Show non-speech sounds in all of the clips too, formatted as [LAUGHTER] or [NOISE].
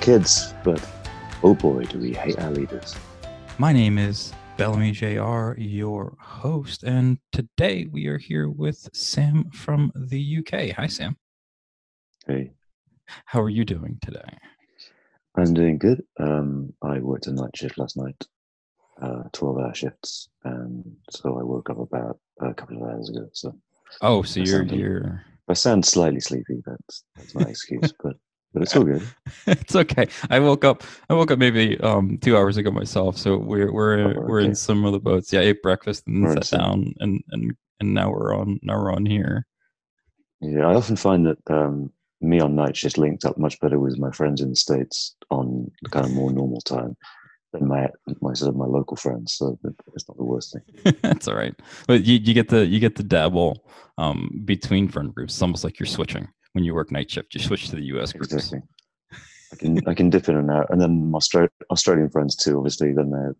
kids, but oh boy, do we hate our leaders. my name is Bellamy JR, your host, and today we are here with Sam from the UK. Hi, Sam. Hey, How are you doing today? I'm doing good. Um, I worked a night shift last night, uh, 12 hour shifts, and so I woke up about a couple of hours ago. So Oh, so That you're sounded- you're. I sound slightly sleepy, that's, that's my excuse, [LAUGHS] but but it's all good. [LAUGHS] it's okay. I woke up. I woke up maybe um two hours ago myself. So we're we're Oh, we're in okay. similar boats. Yeah, I ate breakfast and We're sat down, and and and now we're on now we're on here. Yeah, I often find that um, me on night just linked up much better with my friends in the States on kind of more normal time than my my sort of my local friends. So it's not the worst thing. [LAUGHS] That's all right. But you, you get the you get the dabble um, between friend groups. It's almost like you're switching when you work night shift. You switch to the U.S. groups. Exactly. I can I can dip in and out, and then my Austra- Australian friends too. Obviously, then they're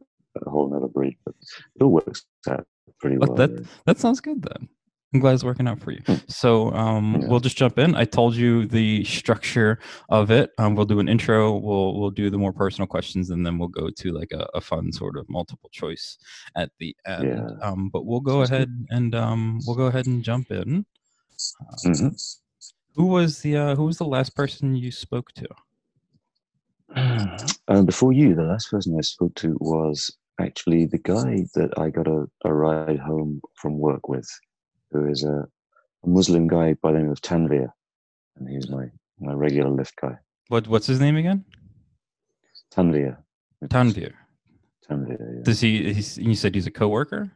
a whole other breed, but it all works out pretty well. that- really. That sounds good then. I'm glad it's working out for you. Hmm. So um, Yeah. we'll just jump in. I told you the structure of it. Um, we'll do an intro. We'll we'll do the more personal questions, and then we'll go to like a, a fun sort of multiple choice at the end. Yeah. Um, but we'll go Sounds good. ahead and um, we'll go ahead and jump in. Mhm. Who was the uh, who was the last person you spoke to? [CLEARS THROAT] Um, before you, the last person I spoke to was actually the guy that I got a, a ride home from work with, who is a, a Muslim guy by the name of Tanvir, and he's my my regular lift guy. What what's his name again? Tanvir. Tanvir. Tanvir. Yeah. Does he? He's, you said he's a coworker.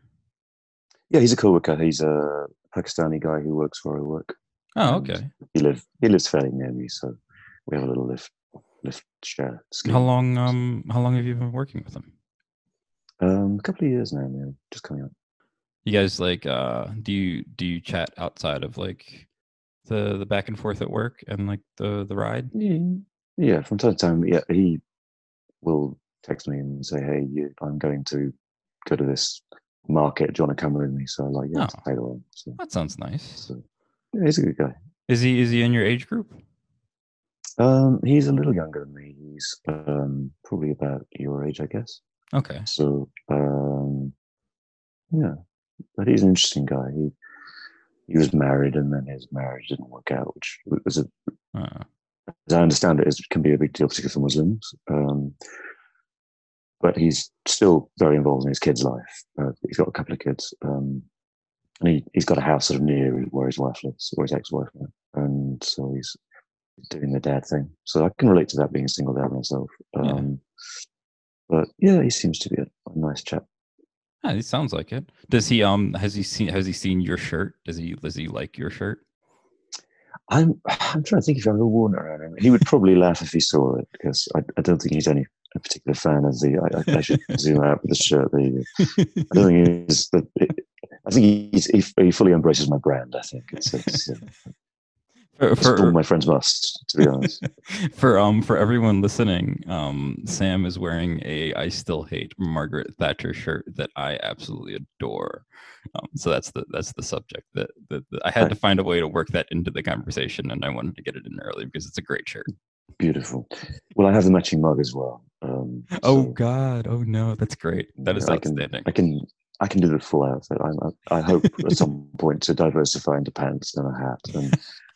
yeah, he's a coworker. He's a Pakistani guy who works where I work. Oh, And okay. He lives he lives fairly near me, so we have a little lift lift share. Scheme. How long? Um, how long have you been working with him? Um, a couple of years now, man. Just coming up. You guys like? Uh, do you do you chat outside of like the the back and forth at work and like the the ride? Yeah, yeah. From time to time, yeah, he will text me and say, "Hey, you, I'm going to go to this market. Do you want to come with me?" So like, "Yeah, Oh. stay along." So, That sounds nice. so he's a good guy. Is he is he in your age group? Um, he's a little younger than me. He's um probably about your age, I guess. Okay. So um, yeah, but he's an interesting guy. He he was married, and then his marriage didn't work out, which was a Uh, as I understand it, is can be a big deal, particularly for Muslims. Um, but he's still very involved in his kid's life. Uh, he's got a couple of kids, um, and he, he's got a house sort of near where his wife lives, or his ex-wife, lives. and so he's doing the dad thing. So I can relate to that being a single dad myself. Yeah. Um, But yeah, he seems to be a, a nice chap. yeah, it sounds like it. Does he um has he seen has he seen your shirt? Does he does he like your shirt? I'm I'm trying to think if I've ever worn it around him. He would probably [LAUGHS] laugh if he saw it because I, I don't think he's any a particular fan of the. I, I, should [LAUGHS] zoom out with the shirt. The. I don't think he's. But I think he's, he he fully embraces my brand. I think it's, it's, uh, [LAUGHS] For, it's all my friends must. To be honest, [LAUGHS] for um for everyone listening, um Sam is wearing a I still hate Margaret Thatcher shirt that I absolutely adore. Um, so that's the that's the subject that, that, that I had to find a way to work that into the conversation, and I wanted to get it in early because it's a great shirt. beautiful. Well, I have the matching mug as well. Um, Oh God! Oh no, that's great. That is yeah, I can. I can I can do the full outfit. I, I, I hope at some [LAUGHS] point to diversify into pants and a hat, and,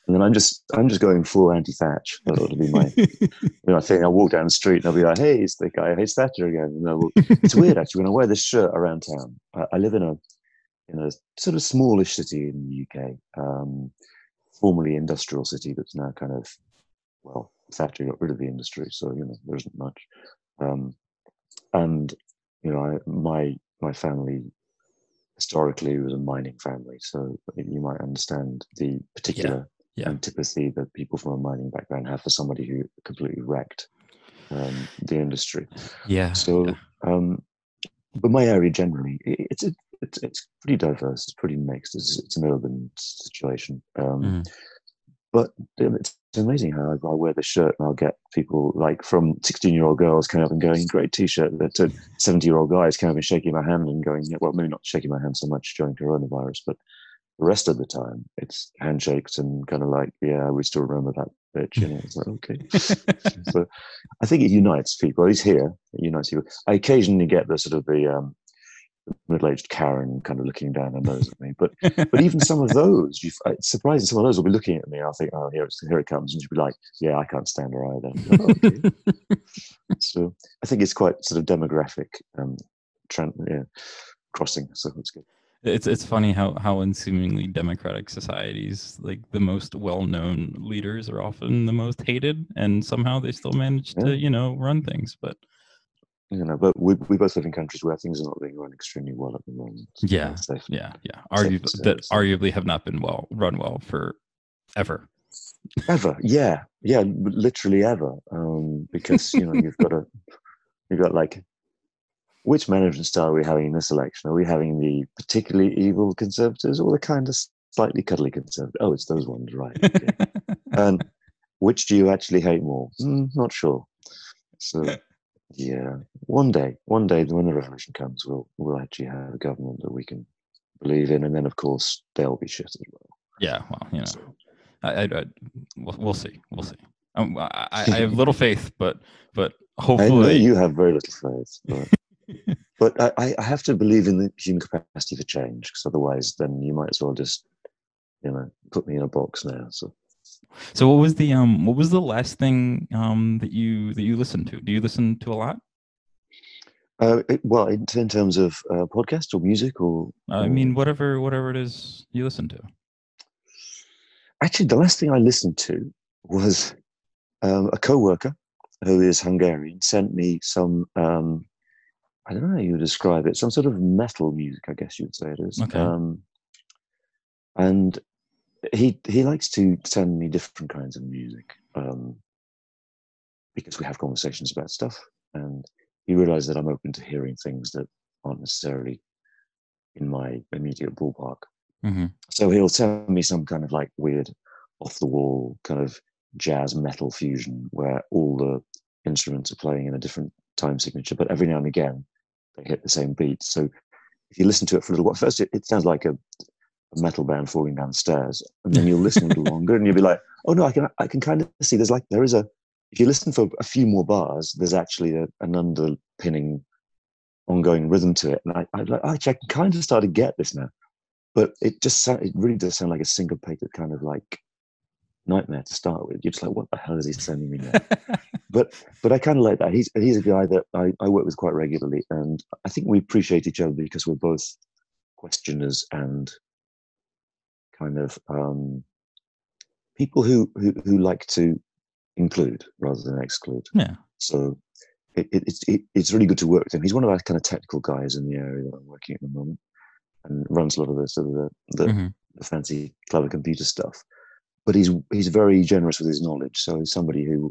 and then I'm just I'm just going full anti-Thatch. That'll be my [LAUGHS] you know, I think I'll walk down the street and I'll be like, "Hey, it's the guy who hates Thatcher again." It's weird actually when I wear this shirt around town. I, I live in a in a sort of smallish city in the UK, um, formerly industrial city that's now kind of well, Thatcher got rid of the industry, so you know there isn't much. Um, and you know, I, my my family historically was a mining family, so you might understand the particular yeah. antipathy that people from a mining background have for somebody who completely wrecked um, the industry. yeah. So, yeah. um, but my area generally, it's it's it's pretty diverse. It's pretty mixed. It's, it's an urban situation. Um, Mhm. But it's amazing how I, wear the shirt and I'll get people like from 16 year old girls coming up and going, great t shirt, to 70 year old guys coming up and shaking my hand and going, yeah, well, maybe not shaking my hand so much during coronavirus, but the rest of the time, it's handshakes and kind of like, yeah, we still remember that bitch. You know, it's like, okay. [LAUGHS] so I think it unites people. At least here, it unites people. I occasionally get the sort of the um, middle-aged Karen kind of looking down her nose at me. But [LAUGHS] but even some of those, you, it's surprising. Some of those will be looking at me. I'll think, oh, here here it comes, and she'll be like, yeah, I can't stand her either. [LAUGHS] Oh, okay. so I think it's quite sort of demographic um, trend, yeah, crossing. So it's good. It's it's funny how how in seemingly democratic societies, like the most well-known leaders are often the most hated, and somehow they still manage yeah. to you know run things. But you know, but we, we both live in countries where things are not being run extremely well at the moment. Yeah, yeah, yeah. Arguably, that arguably have not been well run well for ever. Ever, yeah, yeah, literally ever. Um, because you know you've got a [LAUGHS] you've got like which management style are we having in this election? Are we having the particularly evil conservatives or the kind of slightly cuddly conservatives? Oh, it's those ones, right? Okay. [LAUGHS] and which do you actually hate more? Mm, not sure. So [LAUGHS] yeah, one day, one day when the revolution comes, we'll we'll actually have a government that we can believe in, and then of course they'll be shit as well. Yeah, well, you know, so, I, I, I we'll, we'll, see, we'll see. Um, I, I have [LAUGHS] little faith, but but hopefully you have very little faith. But, [LAUGHS] but I, I have to believe in the human capacity for change, because otherwise, then you might as well just you know put me in a box now. So so what was the um what was the last thing um that you that you listened to? Do you listen to a lot? Uh, it, well, in, in, terms of uh, podcast or music, or, or I mean, whatever whatever it is you listen to. Actually, the last thing I listened to was um, a co-worker who is Hungarian sent me some. Um, I don't know how you would describe it. Some sort of metal music, I guess you would say it is. Okay. Um, and he he likes to send me different kinds of music um, because we have conversations about stuff, and he realizes that I'm open to hearing things that aren't necessarily in my immediate ballpark. Mm-hmm. So he'll send me some kind of like weird, off the wall kind of jazz metal fusion where all the instruments are playing in a different time signature, but every now and again they hit the same beat. So if you listen to it for a little while, first it, it sounds like a a metal band falling downstairs, and then you'll listen a little [LAUGHS] longer, and you'll be like, "Oh no, I can I can kind of see there's like there is a if you listen for a few more bars, there's actually a, an underpinning, ongoing rhythm to it." And I I like actually I can kind of start to get this now, but it just sound, it really does sound like a syncopated kind of like nightmare to start with. You're just like, "What the hell is he sending me now?" [LAUGHS] but but I kind of like that. He's he's a guy that I, I work with quite regularly, and I think we appreciate each other because we're both questioners and kind of um, people who, who, who like to include rather than exclude. Yeah. So it, it, it's it, it's really good to work with him. He's one of our kind of technical guys in the area that I'm working at the moment, and runs a lot of the sort of the, the, mm-hmm. the fancy, clever computer stuff. But he's he's very generous with his knowledge. So he's somebody who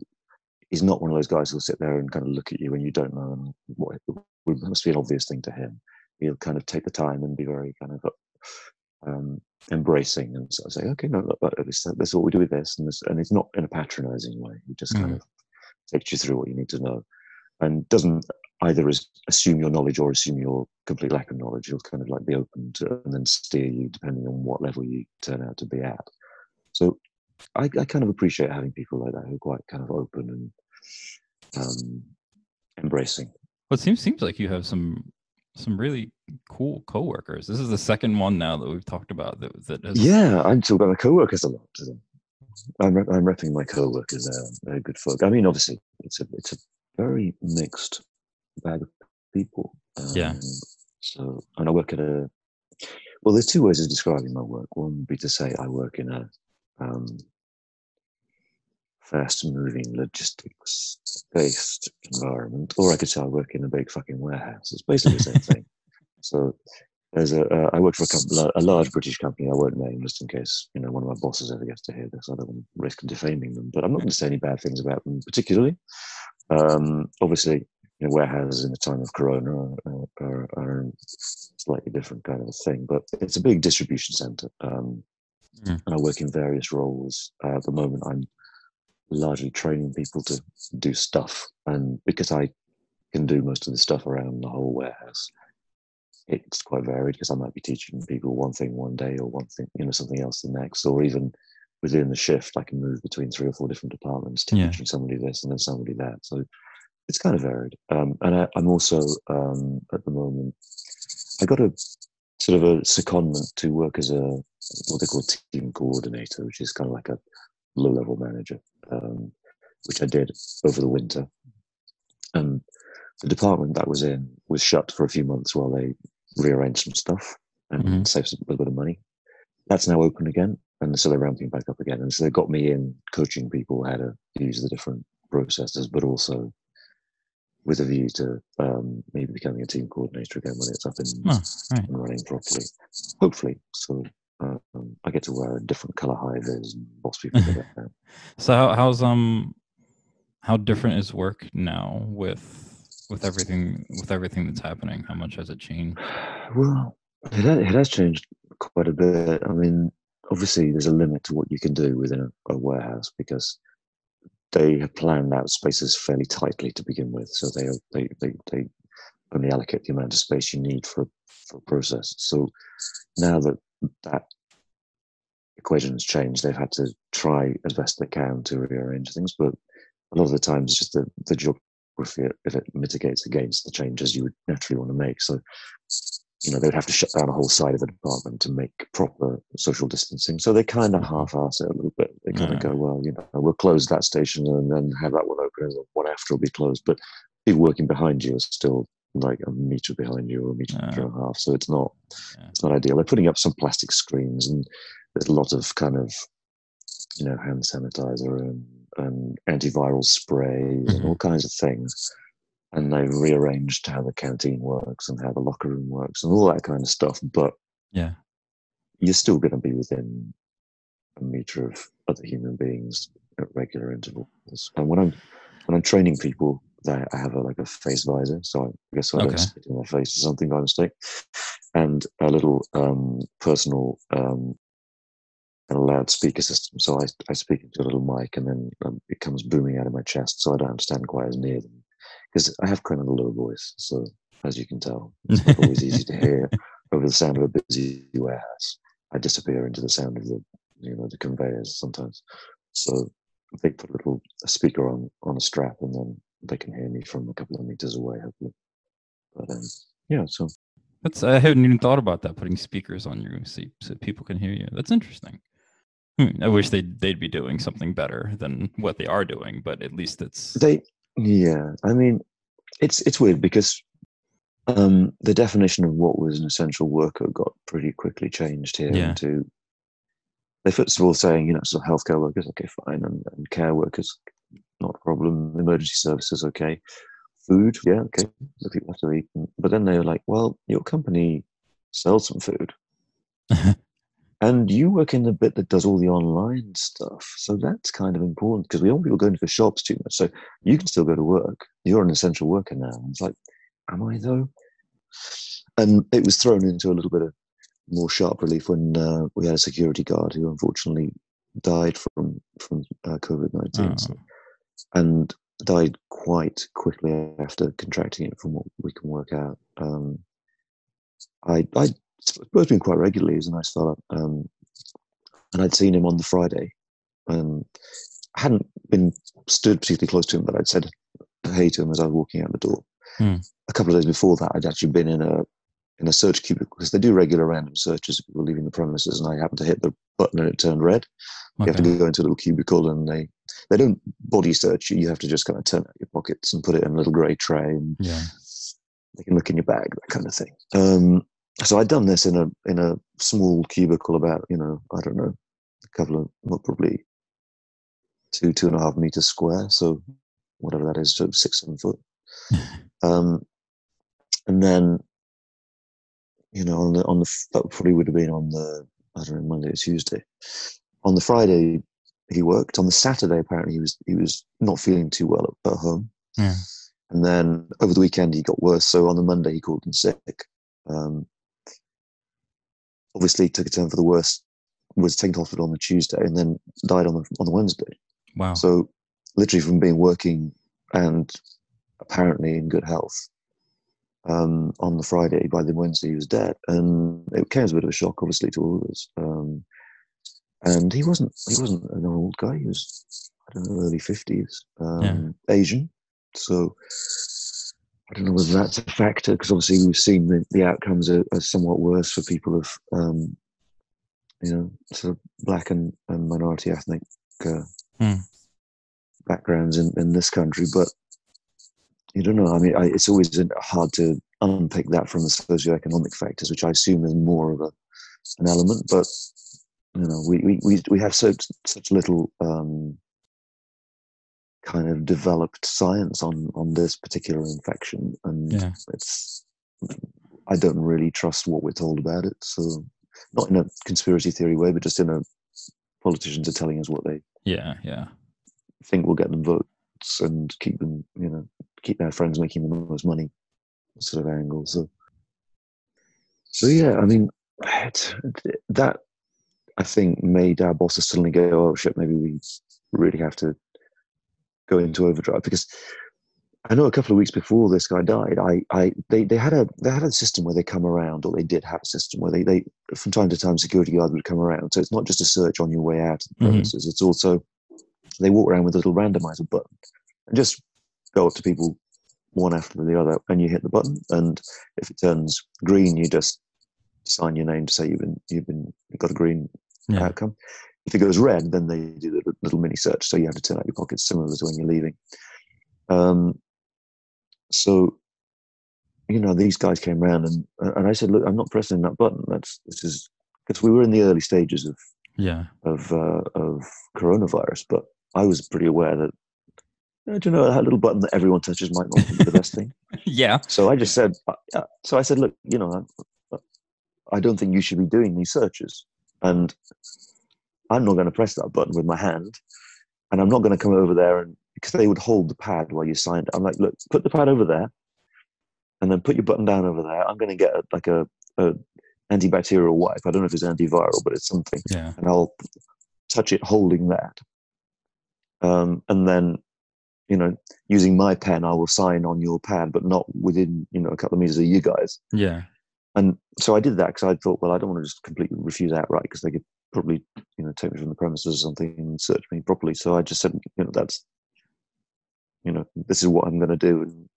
is not one of those guys who'll sit there and kind of look at you when you don't know and what it must be an obvious thing to him. He'll kind of take the time and be very kind of um, embracing and sort of say, okay, no, look, this, this is what we do with this, and, this, and it's not in a patronizing way. He just kind mm. of takes you through what you need to know, and doesn't either assume your knowledge or assume your complete lack of knowledge. He'll kind of like be open to and then steer you depending on what level you turn out to be at. So I, I kind of appreciate having people like that who are quite kind of open and um, embracing. Well, it seems seems like you have some some really cool coworkers. This is the second one now that we've talked about that. that has... Yeah, I'm talking about my coworkers a lot. I'm I'm repping my coworkers. They're, they're good folk. I mean, obviously, it's a it's a very mixed bag of people. Um, yeah. So, and I work at a. Well, there's two ways of describing my work. One would be to say I work in a um, fast moving logistics based environment, or I could say I work in a big fucking warehouse. It's basically the same thing. [LAUGHS] So there's a uh, I work for a, company, a large British company. I won't name just in case you know one of my bosses ever gets to hear this. I don't want to risk defaming them, but I'm not going to say any bad things about them particularly. Um, obviously, you know, warehouses in the time of Corona are, are, are, a slightly different kind of a thing, but it's a big distribution center. Um, mm. And I work in various roles. Uh, at the moment, I'm largely training people to do stuff. And because I can do most of the stuff around the whole warehouse, it's quite varied because I might be teaching people one thing one day or one thing, you know, something else the next, or even within the shift, I can move between three or four different departments, teaching Yeah. somebody this and then somebody that. So it's kind of varied. Um, and I, I'm also um, at the moment, I got a sort of a secondment to work as a what they call team coordinator, which is kind of like a low level manager, um, which I did over the winter. And the department that was in was shut for a few months while they rearranged some stuff and Mhm. saved a little bit of money. That's now open again, and so they're ramping back up again. And so they got me in coaching people how to use the different processes, but also with a view to um, maybe becoming a team coordinator again when it's up and, Oh, right. and running properly. Hopefully, so um, I get to wear a different color high vis and people with [LAUGHS] that. So how, how's um how different is work now with with everything with everything that's happening? How much has it changed? Well, it, ha- it has changed quite a bit. I mean, obviously, there's a limit to what you can do within a, a warehouse because they have planned out spaces fairly tightly to begin with. So they they they, they only allocate the amount of space you need for for a process. So now that that equation has changed, they've had to try as best they can to rearrange things. But a lot of the times, it's just the the geography if it mitigates against the changes you would naturally want to make. So you know, they'd have to shut down a whole side of the department to make proper social distancing. So they kind of half-ass it a little bit. They kind Yeah. of go, well, you know, we'll close that station and then have that one open, and the one after will be closed. But people working behind you are still like a meter behind you or a meter Yeah. and a half. So it's not, Yeah. it's not ideal. They're putting up some plastic screens, and there's a lot of kind of, you know, hand sanitizer and, and antiviral sprays and Mhm. all kinds of things and they've rearranged how the canteen works and how the locker room works and all that kind of stuff. But Yeah. you're still going to be within a meter of other human beings at regular intervals. And when I'm when I'm training people, I have a, like a face visor, so I guess I Okay. don't spit in their face or something by mistake, and a little um, personal um, and a loudspeaker system. So I, I speak into a little mic, and then um, it comes booming out of my chest, so I don't stand quite as near them because I have kind of a low voice. So as you can tell, it's not always easy to hear [LAUGHS] over the sound of a busy warehouse. I disappear into the sound of the you know the conveyors sometimes. So they put a little a speaker on on a strap, and then they can hear me from a couple of meters away, hopefully. But um, yeah, so That's I hadn't even thought about that. Putting speakers on your seat so people can hear you. That's interesting. Hmm, I wish they'd they'd be doing something better than what they are doing, but at least it's they yeah. I mean, it's it's weird because um, the definition of what was an essential worker got pretty quickly changed here Yeah. into they first of all saying you know so healthcare workers okay fine and, and care workers not a problem. Emergency services okay. Food yeah okay the people have to eat. But then they were like well your company sells some food. [LAUGHS] And you work in the bit that does all the online stuff. So that's kind of important because we don't want people going to the shops too much. So you can still go to work. You're an essential worker now. And it's like am i though? And it was thrown into a little bit of more sharp relief when uh, we had a security guard who unfortunately died from from uh, COVID nineteen, so, and died quite quickly after contracting it, from what we can work out. Um, I I supposed been quite regularly. He's a nice fella, um, and I'd seen him on the Friday. Um, I hadn't been stood particularly close to him, but I'd said hey to him as I was walking out the door. Hmm. A couple of days before that, I'd actually been in a in a search cubicle because they do regular random searches of people leaving the premises, and I happened to hit the button and it turned red. You have to go into a little cubicle, and they they don't body search you. You have to just kind of turn out your pockets and put it in a little grey tray, and Yeah. they can look in your bag, that kind of thing. Um, so I'd done this in a in a small cubicle, about you know I don't know, a couple of well, probably two two and a half meters square, so whatever that is, so six seven foot. [LAUGHS] um, and then you know on the on the that probably would have been on the I don't know Monday or Tuesday. On the Friday he worked. On the Saturday apparently he was he was not feeling too well at, at home. Yeah. And then over the weekend he got worse. So on the Monday he called in sick. Um, obviously took a turn for the worse. Was taken to hospital on the Tuesday and then died on the on the Wednesday. Wow. So literally from being working and apparently in good health, um, on the Friday. By the Wednesday, he was dead, and it came as a bit of a shock, obviously, to all of us. Um, and he wasn't he wasn't an old guy. He was I don't know early fifties, um, Asian. So I don't know whether that's a factor because obviously we've seen the, the outcomes are, are somewhat worse for people of um, you know sort of black and, and minority ethnic uh, Hmm. backgrounds in, in this country, but you don't know. I mean, I, it's always hard to unpick that from the socioeconomic factors, which I assume is more of a an element. But you know, we we we, we have such such little um, kind of developed science on on this particular infection, and Yeah. it's I don't really trust what we're told about it. So, not in a conspiracy theory way, but just in a politicians are telling us what they Yeah, yeah. think will get them votes and keep them, you know, keep their friends making the most money, sort of angle. So, so yeah, I mean, it, [SIGHS] that I think made our bosses suddenly go, "Oh shit, maybe we really have to go into overdrive." Because I know a couple of weeks before this guy died, I, I, they, they had a, they had a system where they come around, or they did have a system where they, they, from time to time, security guards would come around. So it's not just a search on your way out of the Mhm. it's also they walk around with a little randomizer button and just go up to people one after the other, and you hit the button. And if it turns green, you just sign your name to say you've been you've been you've got a green Yeah. outcome. If it goes red, then they do the little mini search, so you have to turn out your pockets, similar to when you're leaving. Um, so, you know, these guys came around, and and I said, look, I'm not pressing that button. That's this is because we were in the early stages of Yeah. of uh, of coronavirus, but I was pretty aware that. uh, Do you know that little button that everyone touches might not be the best thing? [LAUGHS] yeah. So I just said, uh, so I said, look, you know, I, I don't think you should be doing these searches, and I'm not going to press that button with my hand, and I'm not going to come over there and because they would hold the pad while you signed. I'm like, look, put the pad over there, and then put your button down over there. I'm going to get a, like a, a antibacterial wipe. I don't know if it's antiviral, but it's something, Yeah. and I'll touch it holding that, um, and then. You know, using my pen, I will sign on your pad, but not within you know a couple of meters of you guys. Yeah. And so I did that because I thought, well, I don't want to just completely refuse outright because they could probably, you know, take me from the premises or something and search me properly. So I just said, you know, that's, you know, this is what I'm going to do, and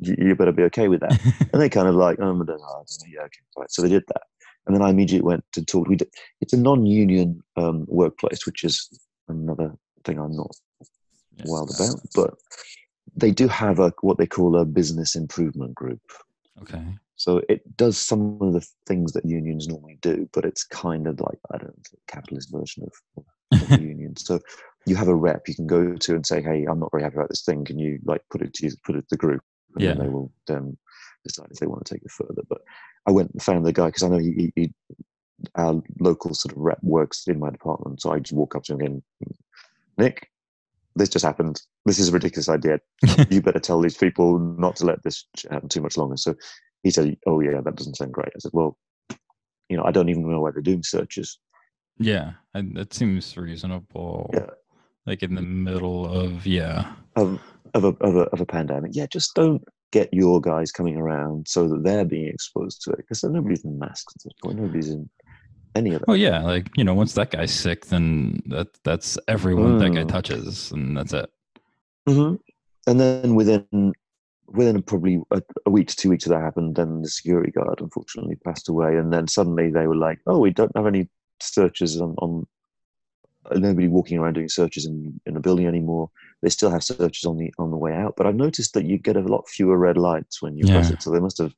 you, you better be okay with that. [LAUGHS] and they kind of like, oh, I don't know, I don't know, yeah, okay, right. So they did that, and then I immediately went to talk. We did, it's a non-union um, workplace, which is another thing I'm not wild about, but they do have a what they call a business improvement group. Okay. So it does some of the things that unions normally do, but it's kind of like I don't know, capitalist version of, of a [LAUGHS] union. So you have a rep you can go to and say, "Hey, I'm not very happy about this thing. Can you like put it to put it to the group?" And Yeah. they will then decide if they want to take it further. But I went and found the guy because I know he, he, he our local sort of rep works in my department, so I just walk up to him and Nick, this just happened. This is a ridiculous idea. [LAUGHS] you better tell these people not to let this happen too much longer. So he said, "Oh yeah, that doesn't sound great." I said, "Well, you know, I don't even know why they're doing searches. Yeah. And that seems reasonable. Yeah. Like in the middle of yeah. of of a, of a of a pandemic. Yeah, just don't get your guys coming around so that they're being exposed to it because nobody's in masks at this point. Nobody's in any of that. Well, yeah. Like you know, once that guy's sick, then that that's everyone that guy Mm. touches, and that's it. hmm And then within within probably a, a week to two weeks of that happened, then the security guard unfortunately passed away, and then suddenly they were like, "Oh, we don't have any searches on." on Nobody walking around doing searches in, in a building anymore. They still have searches on the on the way out, but I've noticed that you get a lot fewer red lights when you press Yeah. it. So they must have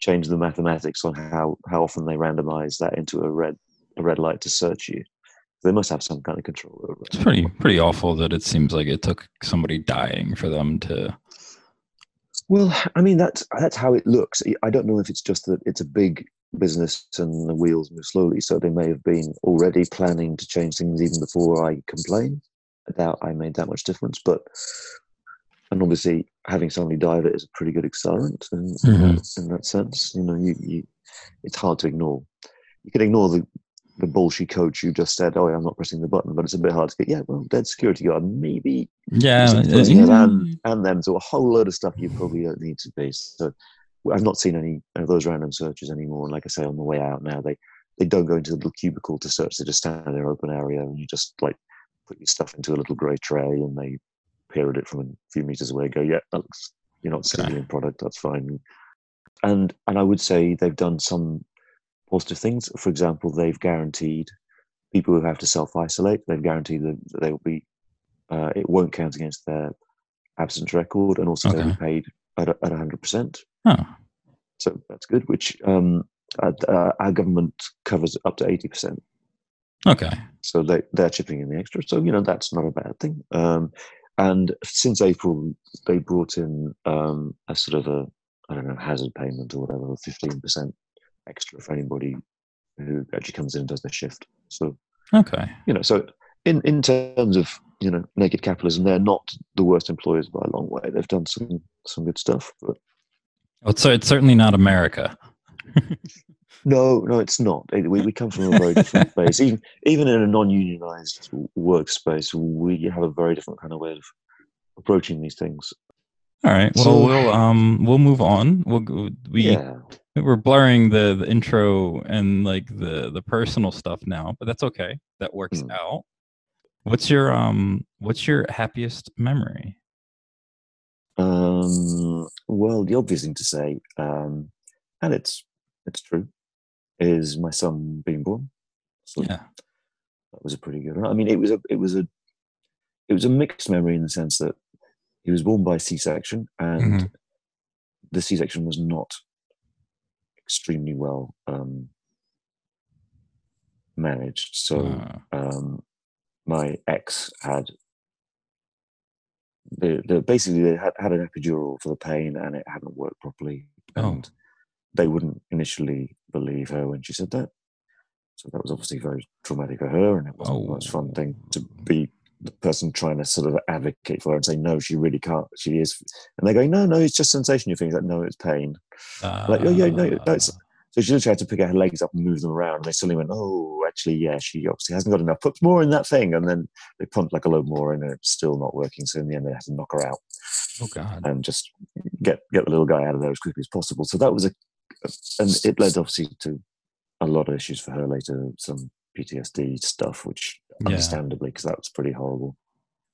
changed the mathematics on how how often they randomize that into a red a red light to search you. They must have some kind of control over it. It's pretty pretty awful that it seems like it took somebody dying for them to. Well, I mean that's that's how it looks. I don't know if it's just that it's a big business and the wheels move slowly, so they may have been already planning to change things even before I complained. I doubt I made that much difference, but and obviously having somebody die of it is a pretty good accelerant in, in, Mhm. that, in that sense. You know, you, you it's hard to ignore. You can ignore the the bullshit coach who just said, "Oh, yeah, I'm not pressing the button," but it's a bit hard to get. Yeah, well, dead security guard, maybe Yeah. Just exposing us yeah. and, and them to a whole load of stuff you probably don't need to be. So I've not seen any of those random searches anymore. And like I say, on the way out now, they they don't go into the little cubicle to search. They just stand in their open area, and you just like put your stuff into a little grey tray, and they peer at it from a few meters away. Go, yeah, that looks. You're not stealing product. That's fine. And and I would say they've done some positive things. For example, they've guaranteed people who have to self isolate. They've guaranteed that they will be. Uh, it won't count against their absence record, and also Okay. they'll be paid at at hundred percent. Oh, So that's good. Which um, uh, uh, our government covers up to eighty percent. okay. So they they're chipping in the extra. So you know that's not a bad thing. Um, and since April, they brought in um, a sort of a I don't know hazard payment or whatever, fifteen percent extra for anybody who actually comes in and does their shift. So Okay. you know, so in in terms of you know naked capitalism, they're not the worst employers by a long way. They've done some some good stuff, but Well, so it's certainly not America. [LAUGHS] no, no, it's not. We we come from a very different [LAUGHS] place. Even even in a non-unionized workspace, we have a very different kind of way of approaching these things. All right. Well, So- we'll um we'll move on. We'll go, we yeah, we're blurring the, the intro and like the the personal stuff now, but that's okay. That works Mm. out. What's your um what's your happiest memory? Um, well, the obvious thing to say, um, and it's it's true, is my son being born. So Yeah. that was a pretty good one. I mean, it was a it was a it was a mixed memory in the sense that he was born by C-section, and Mhm. the C-section was not extremely well um, managed. So Uh, um, my ex had the, the basically they had, had an epidural for the pain and it hadn't worked properly Oh. and they wouldn't initially believe her when she said that so that was obviously very traumatic for her and it wasn't the most fun thing to Oh. be the person trying to sort of advocate for her and say no she really can't she is and they're going no no it's just sensation you're feeling like no it's pain like oh yeah no, no it's uh, so she literally had to pick her legs up and move them around. And they suddenly went, oh, actually, yeah, she obviously hasn't got enough. Put more in that thing. And then they pumped like a load more in and it's still not working. So in the end, they had to knock her out oh god. and just get get the little guy out of there as quickly as possible. So that was a, and it led obviously to a lot of issues for her later, some PTSD stuff, which. Understandably, because that was pretty horrible.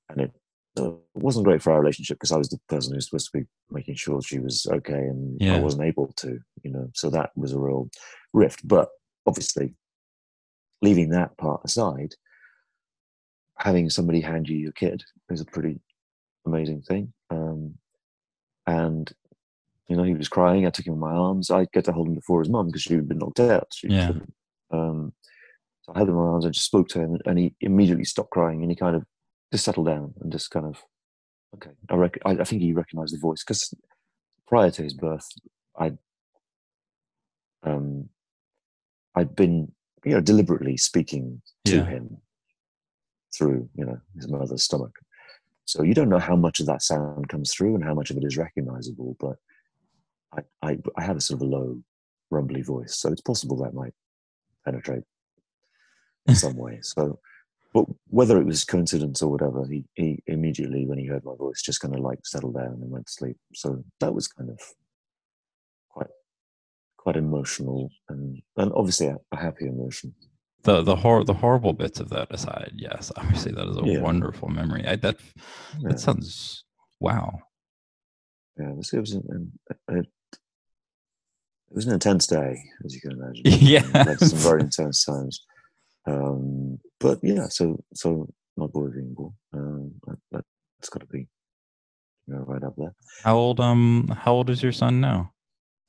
And it uh, wasn't great for our relationship because I was the person who was supposed to be making sure she was okay and I wasn't able to, you know, so that was a real rift. But obviously, leaving that part aside, having somebody hand you your kid is a pretty amazing thing. Um, and you know, he was crying. I took him in my arms. I get to hold him before his mum because she'd been knocked out. She Yeah. Um, so I held him in my arms. I just spoke to him, and he immediately stopped crying, and he kind of just settled down and just kind of, okay. I rec- I, I think he recognised the voice because prior to his birth, I'd um, I'd been you know deliberately speaking to Yeah. him through you know his mother's stomach. So you don't know how much of that sound comes through and how much of it is recognizable, but I, I, I have a sort of a low, rumbly voice, so it's possible that might penetrate in [LAUGHS] some way. So, but whether it was coincidence or whatever, he, he immediately, when he heard my voice, just kind of like settled down and went to sleep. So that was kind of quite, quite emotional and, and obviously a, a happy emotion. The the hor- the horrible bits of that aside, yes, obviously that is a Yeah. wonderful memory. I, that Yeah. that sounds wow. Yeah, it was, it was an, it, it was an intense day, as you can imagine. Yeah. And led to some very intense times. Um, but yeah, so so my boy being born, um, that, that's got to be you know, right up there. How old um how old is your son now?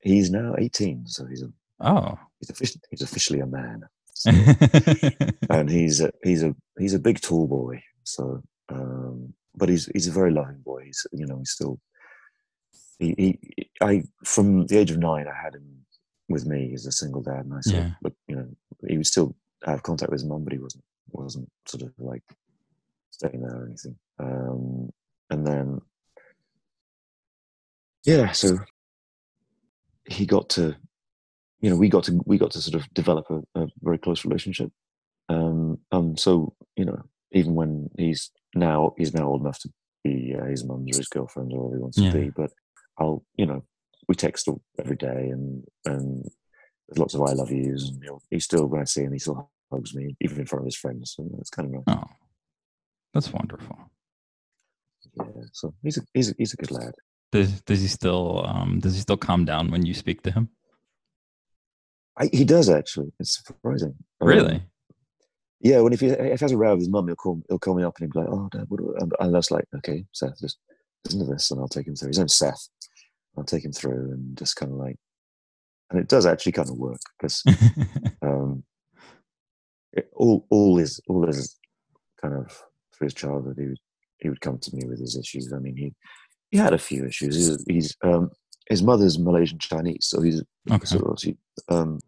He's now 18, so he's a, Oh. he's officially he's officially a man, [LAUGHS] [LAUGHS] and he's a, he's a he's a big tall boy. So, um, but he's he's a very loving boy. He's you know he's still he, he I from the age of nine I had him with me as a single dad, and I said, Yeah. but you know he was still have contact with his mum, but he wasn't wasn't sort of like staying there or anything. Um, and then yeah, so he got to you know we got to we got to sort of develop a, a very close relationship. Um, um, so you know even when he's now he's now old enough to be uh, his mum's or his girlfriend or whatever he wants Yeah. to be, but I'll you know we text every day, and and there's lots of I love yous, and he'll, he still when I see him, he still hugs me, even in front of his friends. So it's kind of nice. Oh, that's wonderful. Yeah, so he's a he's a, he's a good lad. Does does he still um does he still calm down when you speak to him? I, he does actually. It's surprising. Um, Really? yeah, when if he if he has a row with his mum, he'll call he'll call me up and he'll be like, "Oh, Dad, what?" Do I? And I was like, "Okay, Seth, just listen to this," and I'll take him through. His name's Seth. I'll take him through and just kind of like, and it does actually kind of work because [LAUGHS] um, it, all all is all is kind of through his childhood. He would he would come to me with his issues. I mean, he he had a few issues. He's, he's um, his mother's Malaysian Chinese, so he's okay. sort of um,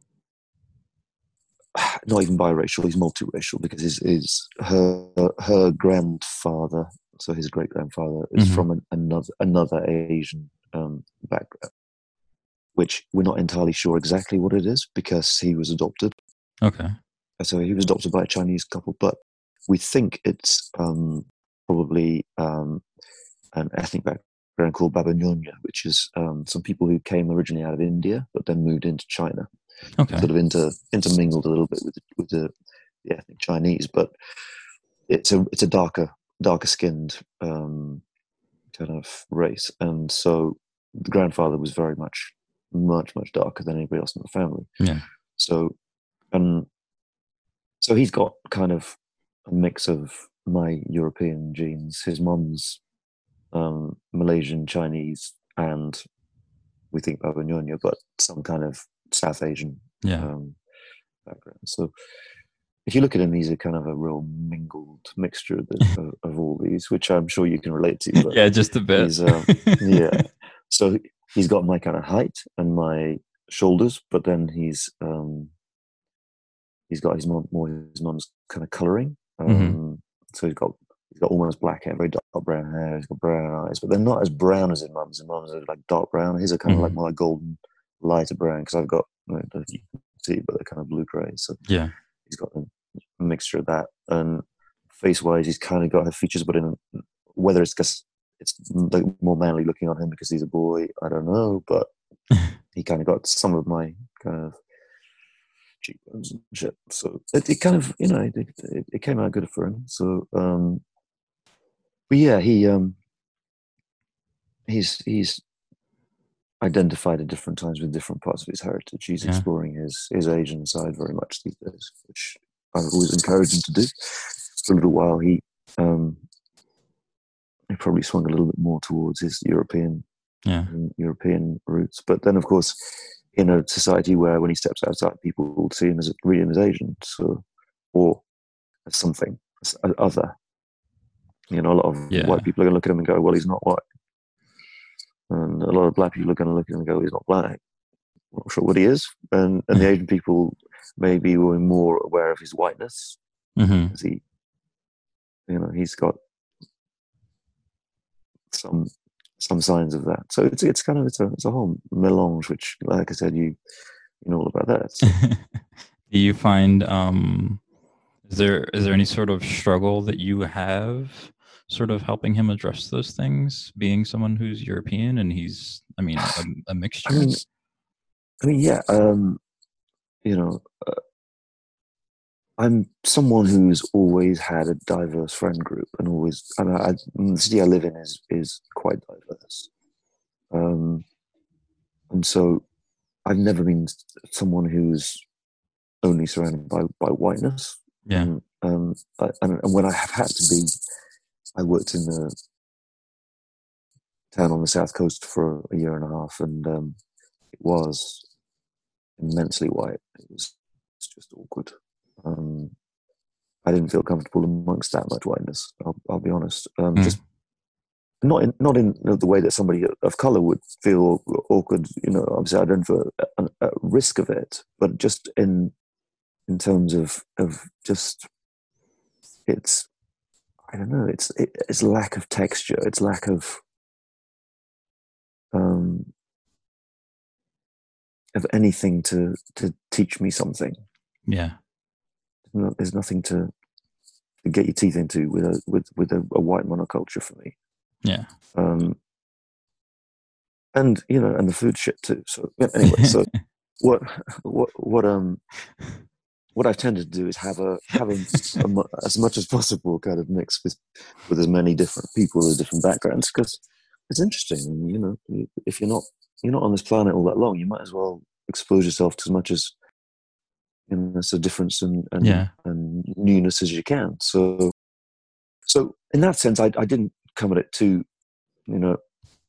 [SIGHS] not even biracial. He's multiracial because his, his her her grandfather, so his great grandfather, is Mhm. from an, another another Asian um, background, which we're not entirely sure exactly what it is because he was adopted. Okay. So he was adopted by a Chinese couple, but we think it's um, probably um, an ethnic background called Baba Nyonya, which is um, some people who came originally out of India but then moved into China Okay. sort of inter, intermingled a little bit with the, with the, the ethnic Chinese, but it's a it's a darker darker skinned um, kind of race, and so the grandfather was very much much much darker than anybody else in the family. Yeah. So, and so he's got kind of a mix of my European genes. His mum's um, Malaysian, Chinese, and we think Baba Nyonya, but some kind of South Asian Yeah. um, background. So if you look at him, he's a kind of a real mingled mixture of, the, [LAUGHS] of, of all these, which I'm sure you can relate to. But [LAUGHS] yeah, just a bit. he's, um, [LAUGHS] yeah. So he's got my kind of height and my shoulders, but then he's um, he's got his mom, more his mum's kind of coloring. Um, Mhm. So he's got he's got almost black hair, very dark brown hair. He's got brown eyes, but they're not as brown as his mum's. His mum's are like dark brown. His are kind of like more like golden, lighter brown because I've got I don't know if you can see, but they're kind of blue grey. So yeah. he's got a mixture of that. And face wise, he's kind of got her features, but in whether it's because it's like more manly looking on him because he's a boy, I don't know. But [LAUGHS] he kind of got some of my kind of cheekbones and shit. So it, it kind of, you know, it, it, it came out good for him. So, um, but yeah, he um, he's he's identified at different times with different parts of his heritage. He's Yeah. exploring his his Asian side very much these days, which I've always encouraged him to do. For a little while, he um, he probably swung a little bit more towards his European Yeah. European roots. But then, of course, in a society where when he steps outside, people will see him as read him as Asian, so or as something as other. You know, a lot of Yeah. white people are going to look at him and go, "Well, he's not white," and a lot of black people are going to look at him and go, "He's not black." I'm not sure what he is, and and the Asian people maybe were more aware of his whiteness hmm because he, you know, he's got some some signs of that. So it's it's kind of it's a it's a whole melange, which, like I said, you you know all about that. [LAUGHS] Do you find um is there is there any sort of struggle that you have sort of helping him address those things being someone who's European and he's I mean a, a mixture? [SIGHS] I mean, I mean, yeah, um, you know, uh, I'm someone who's always had a diverse friend group, and always, I mean, I, the city I live in is is quite diverse, um, and so I've never been someone who's only surrounded by by whiteness. yeah. And, um, I, and, and when I have had to be, I worked in a town on the south coast for a year and a half, and um, it was immensely white. It was it's just awkward. Um, I didn't feel comfortable amongst that much whiteness. I'll, I'll be honest. Um, Mm. Just not in not in the way that somebody of color would feel awkward. You know, obviously I don't feel at, at risk of it, but just in in terms of of just it's I don't know. It's it, it's lack of texture. It's lack of um of anything to to teach me something. Yeah. No, there's nothing to, to get your teeth into with a with with a, a white monoculture for me. Yeah. Um, and you know, and the food shit too. So yeah, anyway, so [LAUGHS] what what what um what I've tended to do is have a having as much as possible kind of mix with with as many different people with different backgrounds because it's interesting. And, you know, if you're not you're not on this planet all that long, you might as well expose yourself to as much as you know, a difference and and, yeah. and newness as you can. So so in that sense, I, I didn't come at it too, you know,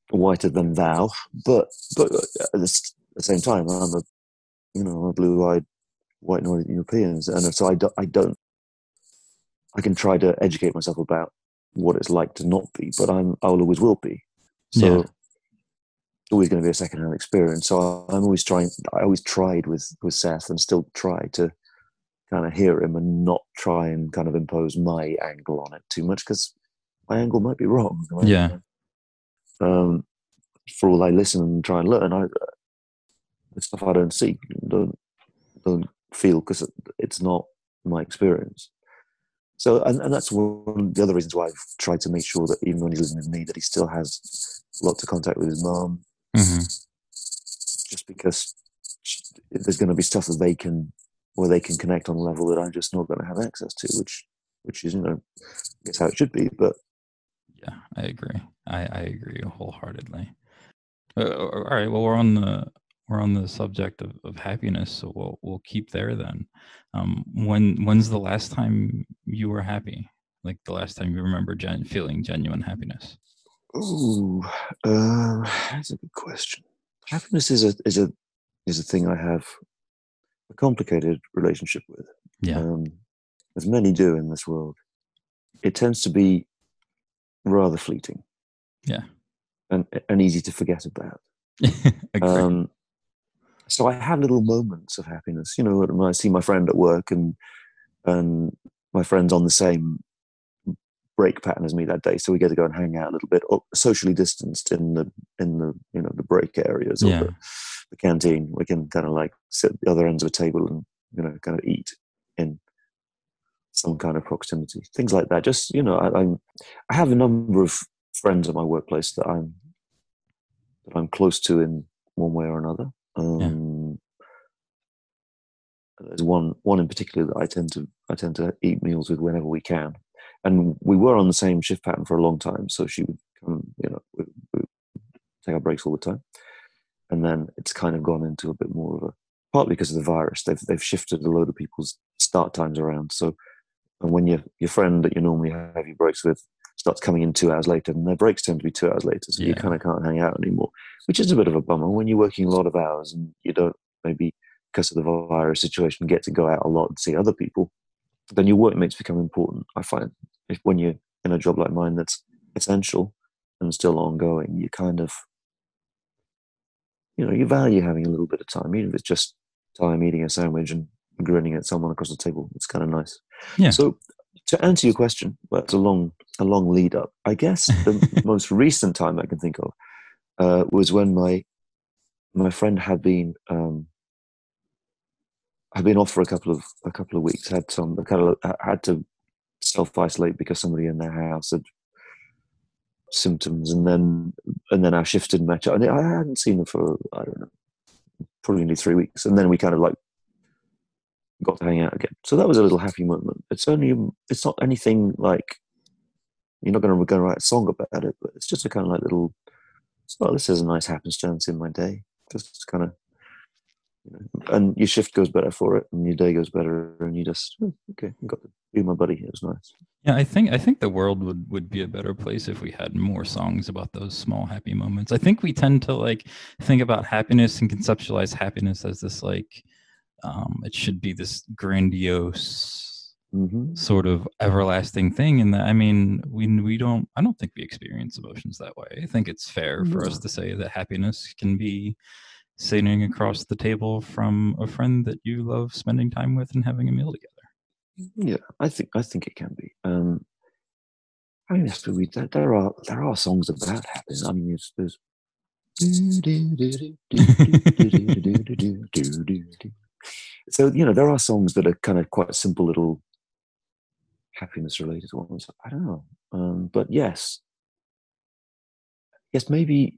whiter than thou, but but uh, at the, at the same time, I'm a you know a blue-eyed white Northern Europeans, and so I, do, I don't. I can try to educate myself about what it's like to not be, but I'm I will always will be. So always going to be a secondhand experience. So I'm always trying. I always tried with with Seth, and still try to kind of hear him and not try and kind of impose my angle on it too much because my angle might be wrong. Right? Yeah. Um, for all I listen and try and learn, I the stuff I don't see, don't don't feel because it's not my experience. So, and, and that's one of the other reasons why I've tried to make sure that even when he's living with me, that he still has lots of contact with his mom. Mm-hmm. Just because there's going to be stuff that they can, where they can connect on a level that I'm just not going to have access to, which, which is, you know, I guess how it should be. But yeah, I agree. I, I agree wholeheartedly. Uh, all right. Well, we're on the we're on the subject of, of happiness, so we'll we'll keep there then. Um, when when's the last time you were happy? Like the last time you remember gen- feeling genuine happiness? Oh, uh, that's a good question. Happiness is a is a is a thing I have a complicated relationship with. Yeah, um, as many do in this world. It tends to be rather fleeting. Yeah, and and easy to forget about. [LAUGHS] um, so I have little moments of happiness. You know, when I see my friend at work and and my friend's on the same break pattern as me that day, so we get to go and hang out a little bit, socially distanced in the in the you know the break areas or yeah. the, the, canteen. We can kind of like sit at the other ends of a table and you know kind of eat in some kind of proximity, things like that. Just you know, I, I'm I have a number of friends at my workplace that I'm that I'm close to in one way or another. Um, yeah. There's one one in particular that I tend to I tend to eat meals with whenever we can, and we were on the same shift pattern for a long time. So she would come, you know, we, we take our breaks all the time, and then it's kind of gone into a bit more of a partly because of the virus. They've they've shifted a load of people's start times around. So, and when your your friend that you normally have your breaks with starts coming in two hours later, and their breaks tend to be two hours later, so yeah. you kind of can't hang out anymore, which is a bit of a bummer when you're working a lot of hours and you don't maybe because of the virus situation get to go out a lot and see other people. Then your workmates become important. I find if when you're in a job like mine that's essential and still ongoing, you kind of you know you value having a little bit of time, even if it's just time eating a sandwich and grinning at someone across the table. It's kind of nice. Yeah. So to answer your question, well, it's a long, a long lead up. I guess [LAUGHS] the most recent time I can think of uh, was when my my friend had been um, had been off for a couple of a couple of weeks. Had some kind of had to self isolate because somebody in their house had symptoms, and then and then our shift didn't match up. And I hadn't seen them for I don't know, probably only three weeks, and then we kind of like got to hang out again. So that was a little happy moment. It's only it's not anything like you're not going to go write a song about it, but it's just a kind of like little. Oh, this is a nice happenstance in my day. Just kind of, you know, and your shift goes better for it, and your day goes better, and you just oh, okay, I got to be my buddy. It was nice. Yeah, I think I think the world would would be a better place if we had more songs about those small happy moments. I think we tend to like think about happiness and conceptualize happiness as this like um, it should be this grandiose mm-hmm. sort of everlasting thing and that i mean we we don't i don't think we experience emotions that way i think it's fair for us to say that happiness can be sitting across the table from a friend that you love spending time with and having a meal together. Yeah i think i think it can be. Um I mean, yes, we, there, there are there are songs about happiness. I mean, there's, there's [LAUGHS] so you know there are songs that are kind of quite simple little happiness related ones. I don't know. Um, but yes. Yes maybe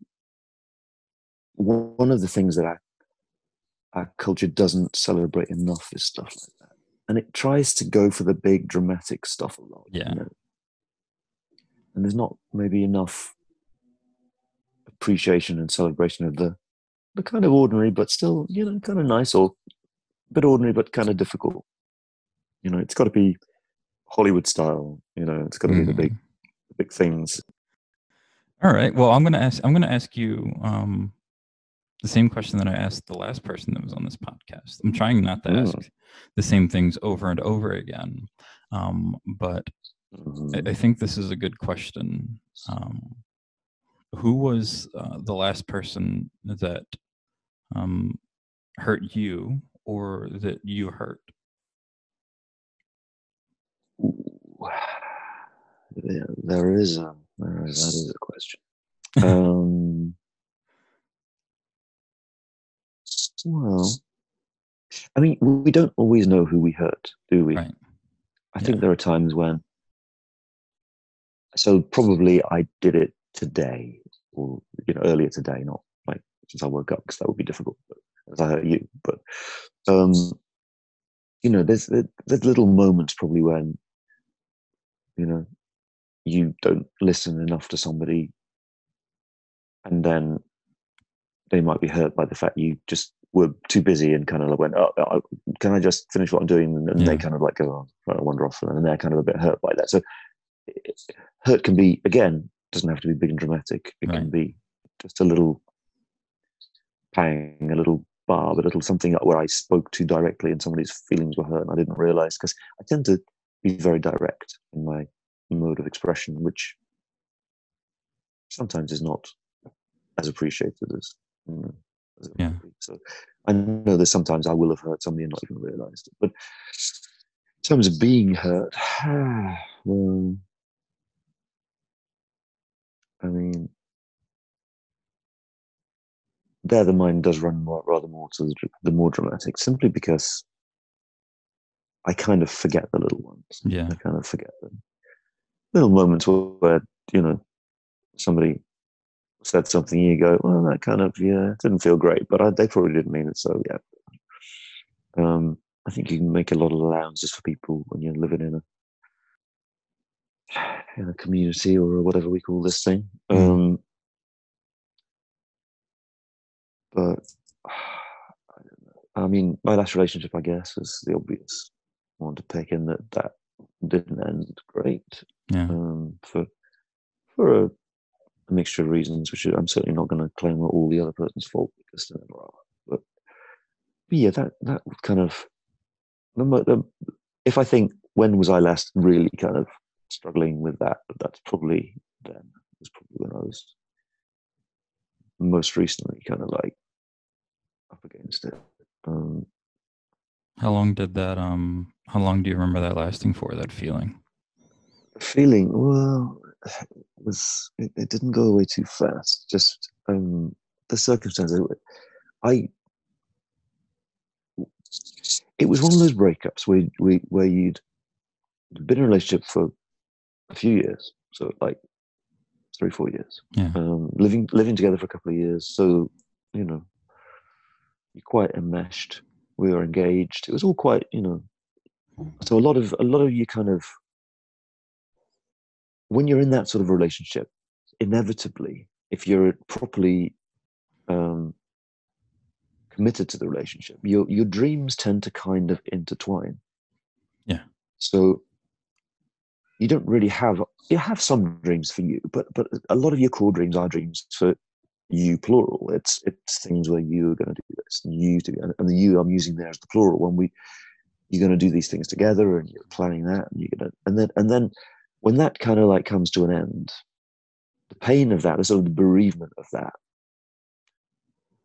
one of the things that our, our culture doesn't celebrate enough is stuff like that. And it tries to go for the big dramatic stuff a lot. Yeah. You know? And there's not maybe enough appreciation and celebration of the the kind of ordinary but still, you know, kind of nice or a bit ordinary but kind of difficult. You know, it's got to be Hollywood style. You know, it's got to mm-hmm. be the big, the big things. All right. Well, I'm gonna ask. I'm gonna ask you um, the same question that I asked the last person that was on this podcast. I'm trying not to ask mm. the same things over and over again, um, but mm-hmm. I, I, think this is a good question. Um, who was uh, the last person that um, hurt you or that you hurt? [SIGHS] Yeah, there is a there is, that is a question. [LAUGHS] um, well, I mean, we don't always know who we hurt, do we? Right. I yeah. think there are times when. So probably I did it today, or you know, earlier today, not like since I woke up, because that would be difficult. But as I hurt you, but um, you know, there's there's little moments probably when you know you don't listen enough to somebody and then they might be hurt by the fact you just were too busy and kind of like went, oh, can I just finish what I'm doing? And, yeah. they kind of like go, oh, I wander off, and they're kind of a bit hurt by that. So hurt can be again doesn't have to be big and dramatic. It right. can be just a little pang, a little barb, a little something where I spoke too directly and somebody's feelings were hurt and I didn't realize because I tend to be very direct in my mode of expression, which sometimes is not as appreciated as, you know, as yeah. So I know that sometimes I will have hurt somebody and not even realized it. But in terms of being hurt, [SIGHS] well, I mean, there the mind does run more, rather more to the, the more dramatic, simply because I kind of forget the little ones. Yeah, I kind of forget them little moments where, you know somebody said something you go well that kind of yeah didn't feel great but I, they probably didn't mean it so yeah um, i think you can make a lot of allowances for people when you're living in a in a community or whatever we call this thing mm. um, but [SIGHS] I mean, my last relationship, I guess, was the obvious one to pick in that that didn't end great yeah. um, for for a, a, mixture of reasons, which I'm certainly not going to claim are all the other person's fault because they never are. But, but yeah, that that kind of if I think when was I last really kind of struggling with that, that's probably then. It was probably when I was most recently kind of like up against it. Um, how long did that um how long do you remember that lasting for that feeling feeling well [SIGHS] was it, it, didn't go away too fast just um the circumstances i it was one of those breakups where we where you'd been in a relationship for a few years so like three four years yeah. um, living living together for a couple of years so you know you're quite enmeshed we were engaged it was all quite you know so a lot of a lot of you kind of when you're in that sort of relationship, inevitably, if you're properly um, committed to the relationship, your your dreams tend to kind of intertwine. Yeah. So you don't really have you have some dreams for you, but but a lot of your core dreams are dreams for you plural. It's it's things where you're going to do this, and you do, and, and the you I'm using there as the plural. When we you're going to do these things together, and you're planning that, and you're going to, and then and then when that kind of like comes to an end, the pain of that, the sort of the bereavement of that,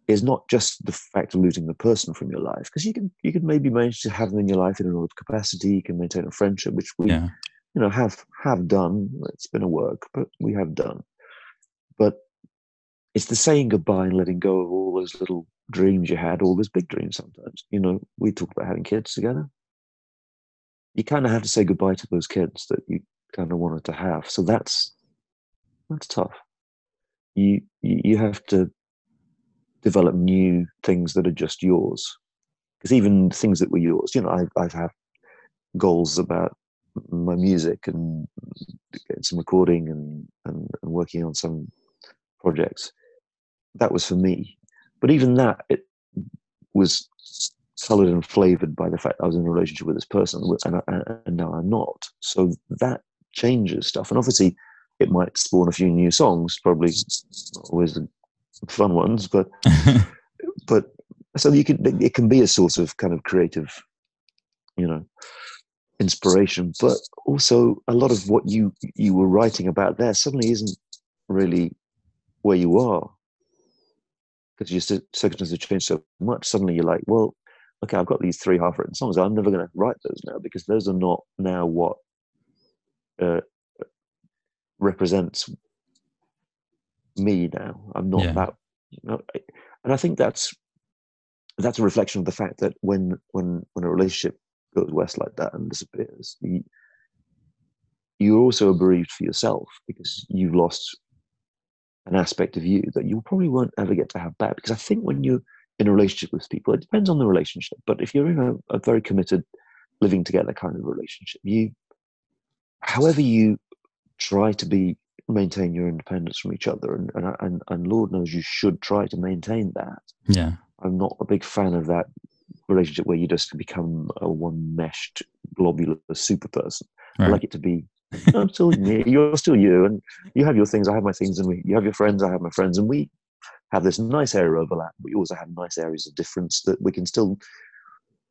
is not just the fact of losing the person from your life, because you can you can maybe manage to have them in your life in another capacity. You can maintain a friendship, which we, yeah. you know, have have done. It's been a work, but we have done. But it's the saying goodbye and letting go of all those little dreams you had, all those big dreams. Sometimes, you know, we talk about having kids together. You kind of have to say goodbye to those kids that you kind of wanted to have. So that's that's tough. You you have to develop new things that are just yours. Because even things that were yours, you know, I've, I've had goals about my music and some recording and, and, and working on some projects. That was for me. But even that, it was colored and flavored by the fact I was in a relationship with this person, and, I, and now I'm not. So that changes stuff. And obviously, it might spawn a few new songs, probably always the fun ones, but [LAUGHS] but so you can it can be a source of kind of creative, you know, inspiration. But also a lot of what you you were writing about there suddenly isn't really where you are because your circumstances have changed so much. Suddenly you're like, well, okay, I've got these three half written songs. I'm never going to write those now because those are not now what uh, represents me now. I'm not yeah. that. You know, and I think that's that's a reflection of the fact that when when when a relationship goes west like that and disappears, you, you're also bereaved for yourself because you've lost an aspect of you that you probably won't ever get to have back. Because I think when you're in a relationship with people, it depends on the relationship. But if you're in a, a very committed, living together kind of relationship, you, however you try to be maintain your independence from each other and, and and and lord knows you should try to maintain that. Yeah. I'm not a big fan of that relationship where you just become a one meshed globular super person. Right. i like it to be i'm still me you're still you and you have your things. I have my things and we, you have your friends. I have my friends. And we have this nice area of overlap we also have nice areas of difference that we can still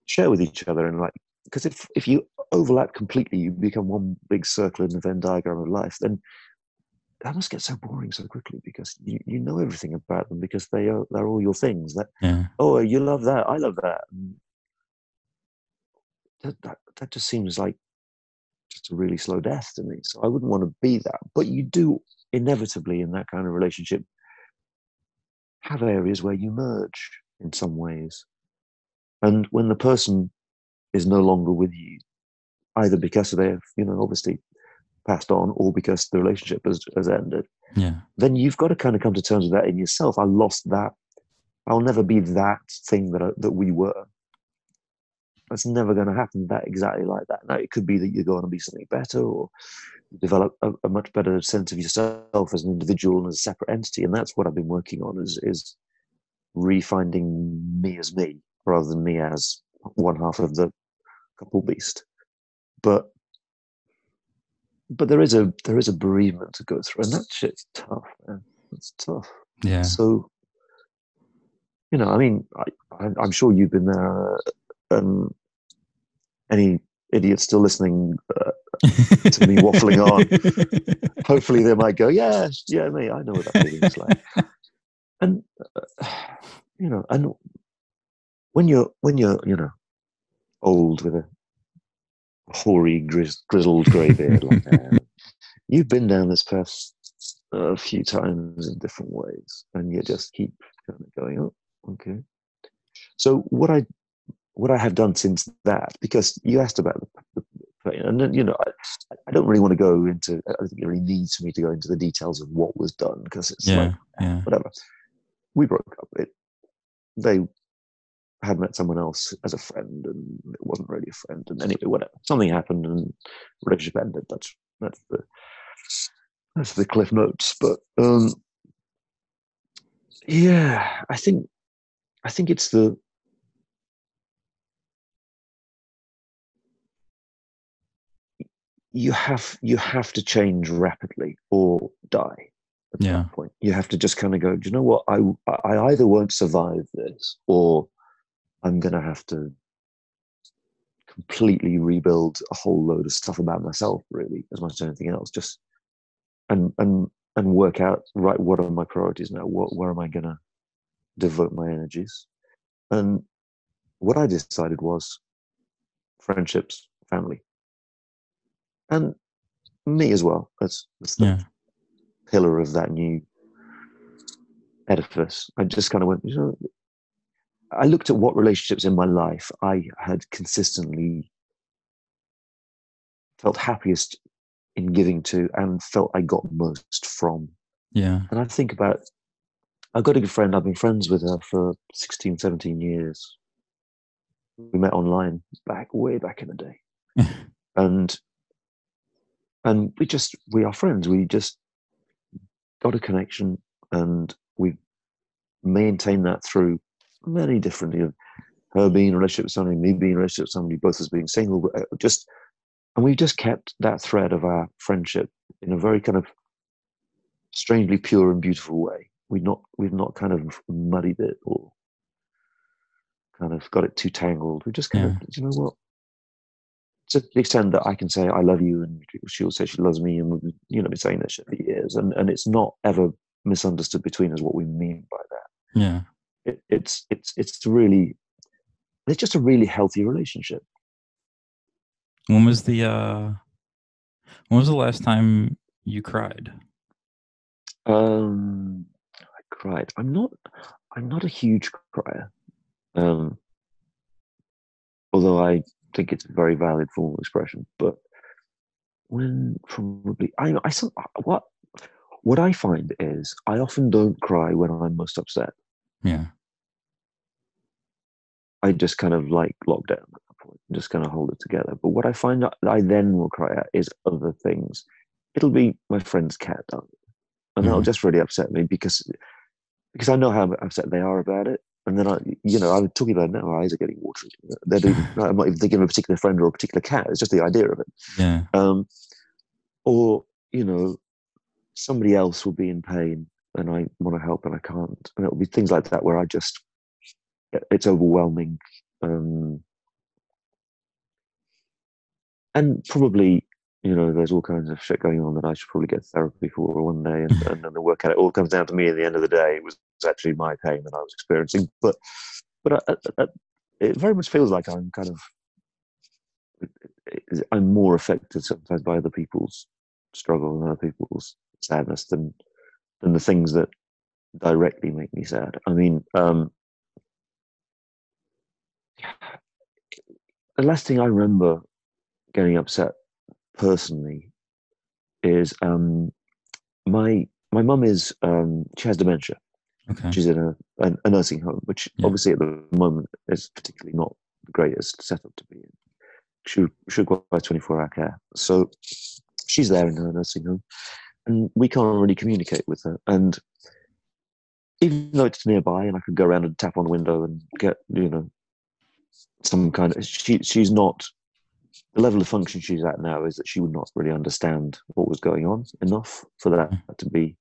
share with each other and like because if if you overlap completely, you become one big circle in the Venn diagram of life, then that must get so boring so quickly because you, you know everything about them because they are they're all your things. That yeah. oh you love that, I love that. that, that that just seems like just a really slow death to me. So I wouldn't want to be that. But you do inevitably in that kind of relationship have areas where you merge in some ways. And when the person is no longer with you, either because they have, you know, obviously passed on or because the relationship has, has ended, yeah. then you've got to kind of come to terms with that in yourself. I lost that. I'll never be that thing that I, that we were. That's never going to happen that exactly like that. Now it could be that you're going to be something better, or develop a, a, much better sense of yourself as an individual and as a separate entity. And that's what I've been working on is is refinding me as me rather than me as one half of the couple beast. But but there is a there is a bereavement to go through, and that shit's tough, man. It's tough. Yeah. So, you know, I mean, I, am sure you've been there. Um, any idiot still listening uh, to me waffling on, [LAUGHS] hopefully they might go, "Yeah, yeah, me, I know what that feeling is like." And uh, you know, and when you're when you're you know old with a hoary, grizz, grizzled greybeard like that. [LAUGHS] Um, you've been down this path a few times in different ways, and you just keep kind of going, oh, okay. So what I what I have done since that, because you asked about the, the and then you know, I, I don't really want to go into. I don't think it really needs for me to go into the details of what was done because it's yeah, like yeah. whatever. We broke up. It they had met someone else as a friend and it wasn't really a friend. And anyway whatever something happened and relationship ended. That's that's the that's the cliff notes. But um yeah i think i think it's the you have you have to change rapidly or die at yeah. point. You have to just kind of go do you know what? I i either won't survive this or I'm going to have to completely rebuild a whole load of stuff about myself, really, as much as anything else. Just and and and work out right what are my priorities now? What where am I going to devote my energies? And what I decided was friendships, family, and me as well. That's that's the yeah. pillar of that new edifice. I just kind of went, you know, I looked at what relationships in my life I had consistently felt happiest in giving to and felt I got most from. Yeah. And I think about I've got a good friend. I've been friends with her for 16, 17 years. We met online back way back in the day, [LAUGHS] and and we just we are friends. We just got a connection, and we've maintained that through many different. You know, her being in a relationship with somebody, me being in a relationship with somebody, both as being single, uh, just and we've just kept that thread of our friendship in a very kind of strangely pure and beautiful way. We've not we've not kind of muddied it or kind of got it too tangled. We just kind yeah. of you know what to the extent that I can say I love you and she'll say she loves me and we've you know been saying that shit for years and and it's not ever misunderstood between us what we mean by that. Yeah. It, it's it's it's really it's just a really healthy relationship. When was the uh when was the last time you cried? Um I cried. I'm not I'm not a huge crier. Um although I think it's a very valid form of expression. But when probably I I what what I find is I often don't cry when I'm most upset. Yeah. I just kind of like lockdown at that point, just kind of hold it together. But what I find that I then will cry at is other things. It'll be my friend's cat and mm. that'll just really upset me because because I know how upset they are about it. And then I, you know, I'm talking about it now. My eyes are getting watery. They're doing, [LAUGHS] I'm not even thinking of a particular friend or a particular cat. It's just the idea of it. Yeah. Um, or you know, somebody else will be in pain, and I want to help and I can't, and it'll be things like that where I just it's overwhelming. Um, and probably, you know, there's all kinds of shit going on that I should probably get therapy for one day and, and then the work out. It all comes down to me at the end of the day. It was actually my pain that I was experiencing. But but I, I, it very much feels like I'm kind of I'm more affected sometimes by other people's struggle and other people's sadness than than the things that directly make me sad. I mean, um, the last thing I remember getting upset personally is um, my my mum is um, she has dementia. Okay. She's in a, a, a nursing home, which yeah. obviously at the moment is particularly not the greatest setup to be in. She she requires twenty four hour care, so she's there in her nursing home, and we can't really communicate with her. And even though it's nearby, and I could go around and tap on the window and get you know some kind of she she's not the level of function she's at now is that she would not really understand what was going on enough for that mm. to be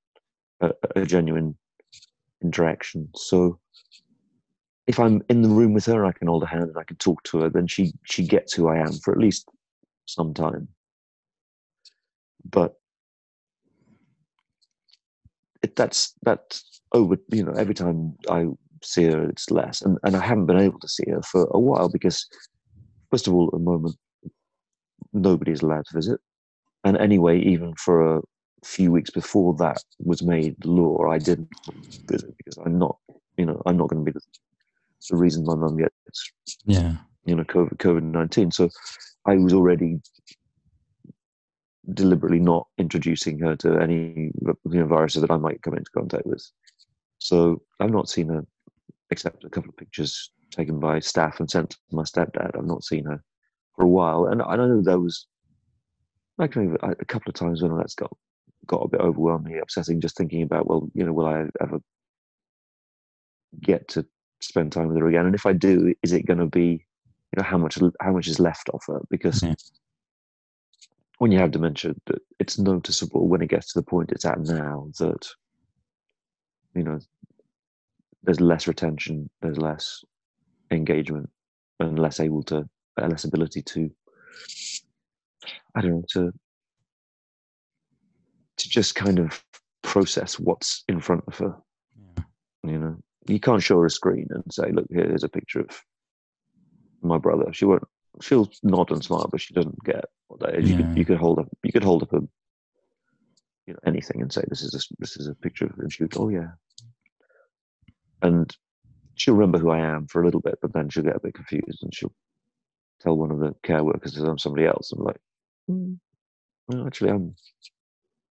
a, a genuine interaction. So if I'm in the room with her, I can hold her hand and I can talk to her. Then she she gets who I am for at least some time. But it, that's that's over. You know, every time I see her, it's less. And, and I haven't been able to see her for a while because, first of all, at the moment, nobody's allowed to visit. And anyway, even for a few weeks before that was made law, I didn't visit because I'm not, you know, I'm not going to be the, the reason my mum gets, yeah, you know, COVID COVID nineteen. So I was already deliberately not introducing her to any you know, viruses that I might come into contact with. So I've not seen her except a couple of pictures taken by staff and sent to my stepdad. I've not seen her for a while, and I know there was like a couple of times when that's got got a bit overwhelming, upsetting, just thinking about well, you know, will I ever get to spend time with her again? And if I do, is it going to be, you know, how much how much is left of her? Because mm-hmm. When you have dementia, that it's noticeable when it gets to the point it's at now that you know there's less retention, there's less engagement, and less able to, uh, less ability to, I don't know, to to just kind of process what's in front of her. Yeah. You know, you can't show her a screen and say, "Look, here's a picture of my brother." She won't. She'll nod and smile, but she doesn't get what that is. Yeah. You could you could hold up you could hold up a you know anything and say, "This is a, this is a picture," of and she would, go "Oh yeah, and she'll remember who I am for a little bit, but then she'll get a bit confused and she'll tell one of the care workers that I'm somebody else. I'm like, mm, well, actually, I'm.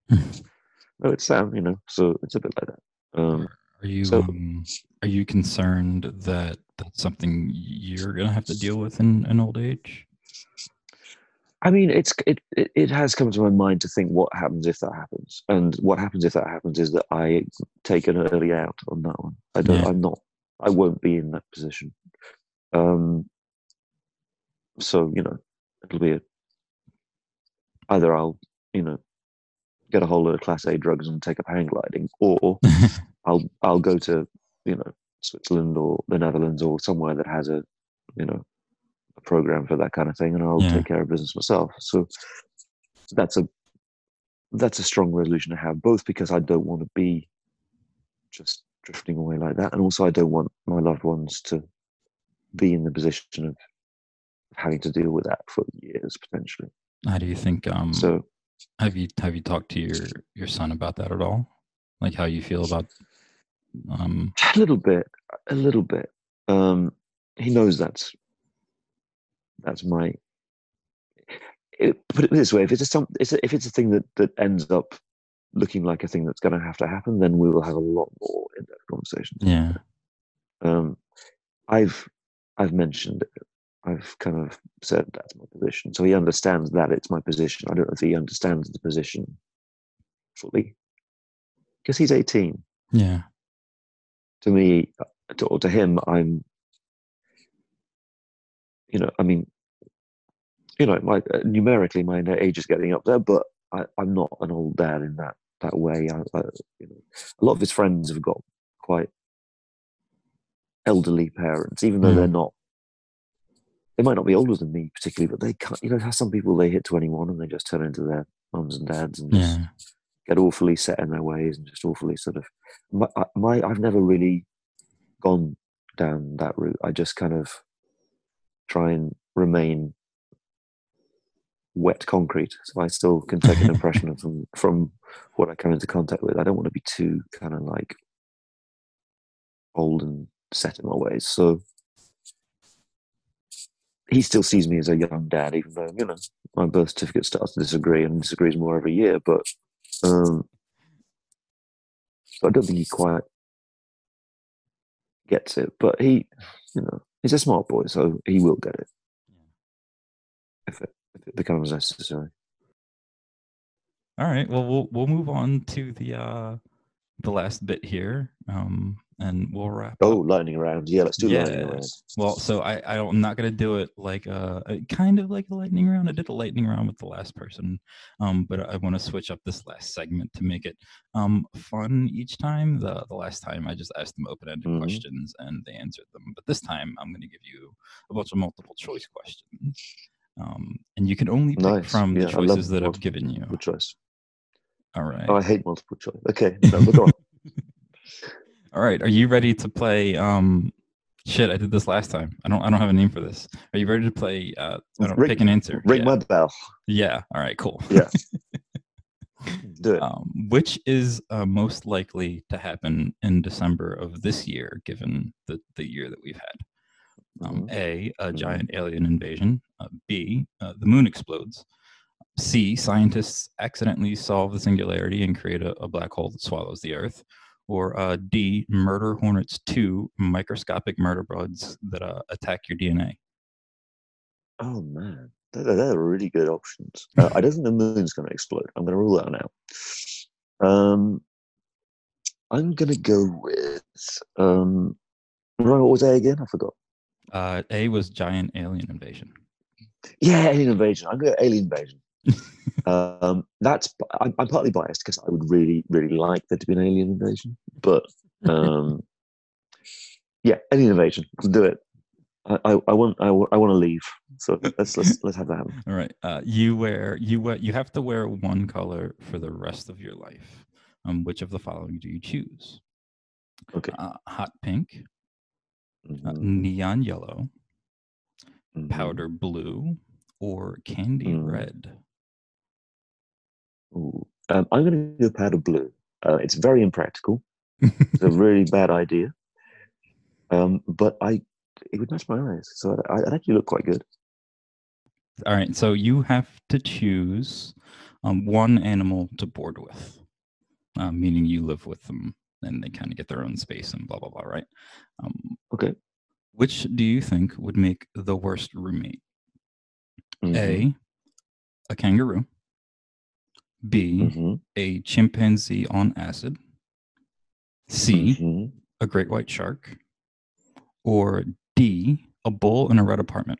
no, it's Sam, you know. So it's a bit like that. Um, Are you So- um, are you concerned that that's something you're gonna have to deal with in, in old age? I mean, it's it, it it has come to my mind to think what happens if that happens, and what happens if that happens is that I take an early out on that one. I don't. Yeah. I'm not. I won't be in that position. Um. So you know, it'll be a, either I'll you know get a whole lot of class A drugs and take up hang gliding, or [LAUGHS] I'll I'll go to you know Switzerland or the Netherlands or somewhere that has a you know a program for that kind of thing, and I'll Yeah. take care of business myself. So that's a that's a strong resolution to have, both because I don't want to be just drifting away like that, and also I don't want my loved ones to be in the position of having to deal with that for years potentially. How do you think? Um, So have you have you talked to your your son about that at all? Like how you feel about? Um, a little bit, a little bit. Um, he knows that's that's my. It, put it this way: if it's a some, it's a, if it's a thing that that ends up looking like a thing that's going to have to happen, then we will have a lot more in that conversation. yeah, Um, I've I've mentioned it. I've kind of said that's my position, so he understands that it's my position. I don't know if he understands the position fully, because he's eighteen yeah, to me to, or to him i'm you know i mean you know my uh, numerically my age is getting up there but I, i'm not an old dad in that that way I, I, you know a lot of his friends have got quite elderly parents even though Mm. they're not they might not be older than me particularly but they can't you know how some people they hit 21 and they just turn into their mums and dads and just yeah, get awfully set in their ways and just awfully sort of my, my I've never really gone down that route. I just kind of try and remain wet concrete, so I still can take an impression of them [LAUGHS] from what I come into contact with. I don't want to be too kind of like old and set in my ways. So he still sees me as a young dad, even though you know my birth certificate starts to disagree and disagrees more every year. But um, so I don't think he quite gets it. But he, you know, he's a smart boy, so he will get it if it, if it becomes necessary. All right. Well, we'll we'll move on to the uh the last bit here, um, and we'll wrap. Oh, up. lightning round. Yeah, let's do lightning round. Well, so I, I I'm not gonna do it like uh uh, kind of like a lightning round. I did a lightning round with the last person, um, but I want to switch up this last segment to make it um fun each time. The the last time I just asked them open-ended Mhm. questions and they answered them, but this time I'm gonna give you a bunch of multiple choice questions. Um, and you can only pick Nice. from the Yeah, love choices that I've given you. Multiple choice. All right. Oh, I hate multiple choice. Okay, no, but go on. All right. Are you ready to play? Um, shit, I did this last time. I don't. I don't have a name for this. Are you ready to play? Uh, I don't Ring- pick an answer. Ring yeah. my bell. yeah. All right. Cool. Yeah. [LAUGHS] Do it. Um, which is uh, most likely to happen in December of this year, given the the year that we've had? Um, Mhm. A, a Mhm. giant alien invasion. Uh, B, uh, the moon explodes. C, scientists accidentally solve the singularity and create a, a black hole that swallows the Earth. Or uh, D, murder hornets 2, microscopic murder bugs that uh, attack your DNA. Oh man, they're, they're really good options. [LAUGHS] Uh, I don't think the moon's going to explode. I'm going to rule that one out. Um, I'm going to go with. Um, what was A again? I forgot. Uh, A was giant alien invasion. Yeah, alien invasion. I'm going to alien invasion. Um, that's. I'm, I'm partly biased because I would really, really like there to be an alien invasion, but um, yeah, alien invasion. Let's do it. I, I, I want. I, I want to leave. So let's let's let's have that happen. All right. Uh, you wear you wear you have to wear one color for the rest of your life. Um, which of the following do you choose? Okay. Uh, hot pink, uh, Mhm, neon yellow, mhm. powder blue, or candy Mm. red. Ooh. Um, I'm going to do go powder blue. Uh, it's very impractical. It's a [LAUGHS] really bad idea. Um, but I, it would match my eyes, so I, I'd actually look quite good. All right. So you have to choose um, one animal to board with, uh, meaning you live with them and they kind of get their own space and blah blah blah. Right. Um, Okay. which do you think would make the worst roommate? Mhm, A, a kangaroo. B, mhm, a chimpanzee on acid. C, mhm. a great white shark. Or D, a bull in a red apartment.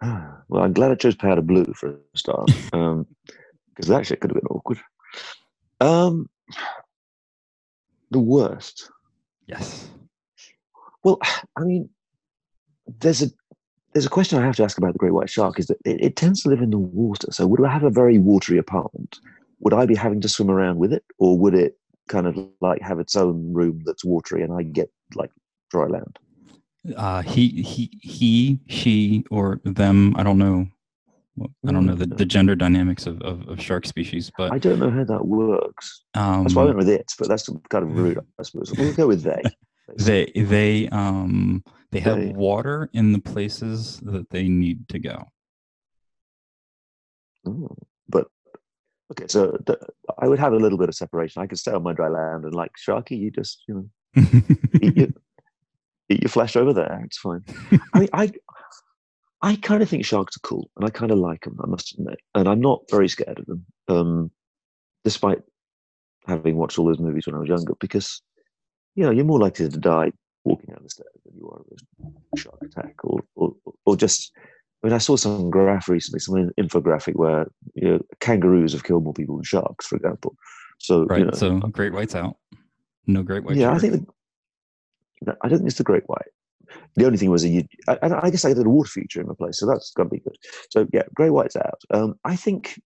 [SIGHS] Well, I'm glad I chose powder blue for a start, [LAUGHS] because that shit could have been awkward. Um, the worst. Yes. Well, [SIGHS] I mean, there's a there's a question I have to ask about the great white shark. Is that it, it tends to live in the water. So, would I have a very watery apartment? Would I be having to swim around with it, or would it kind of like have its own room that's watery, and I get like dry land? Uh, he, he, he, she, or them. I don't know. I don't know the, Mm. the gender dynamics of, of, of shark species, but I don't know how that works. um, That's why I went with it, but that's kind of rude, I suppose. We'll go with they. [LAUGHS] they they um they have water in the places that they need to go. Oh, but okay, so th- I would have a little bit of separation. I could stay on my dry land and like Sharky, you just you know eat your, [LAUGHS] eat your flesh over there. It's fine. I mean, I I kind of think sharks are cool, and I kind of like them. I must admit, and I'm not very scared of them, um, despite having watched all those movies when I was younger. Because you know, you're more likely to die walking down the stairs than you are a shark attack, or or, or just. I mean, I saw some graph recently, some infographic where you know, kangaroos have killed more people than sharks, for example. So right. you know, so great whites out. No great white. yeah, I think the, I don't think it's the great white. The only thing was that you, I, I I guess I did a water feature in my place, so that's gonna be good. So yeah, grey white's out. Um, I think,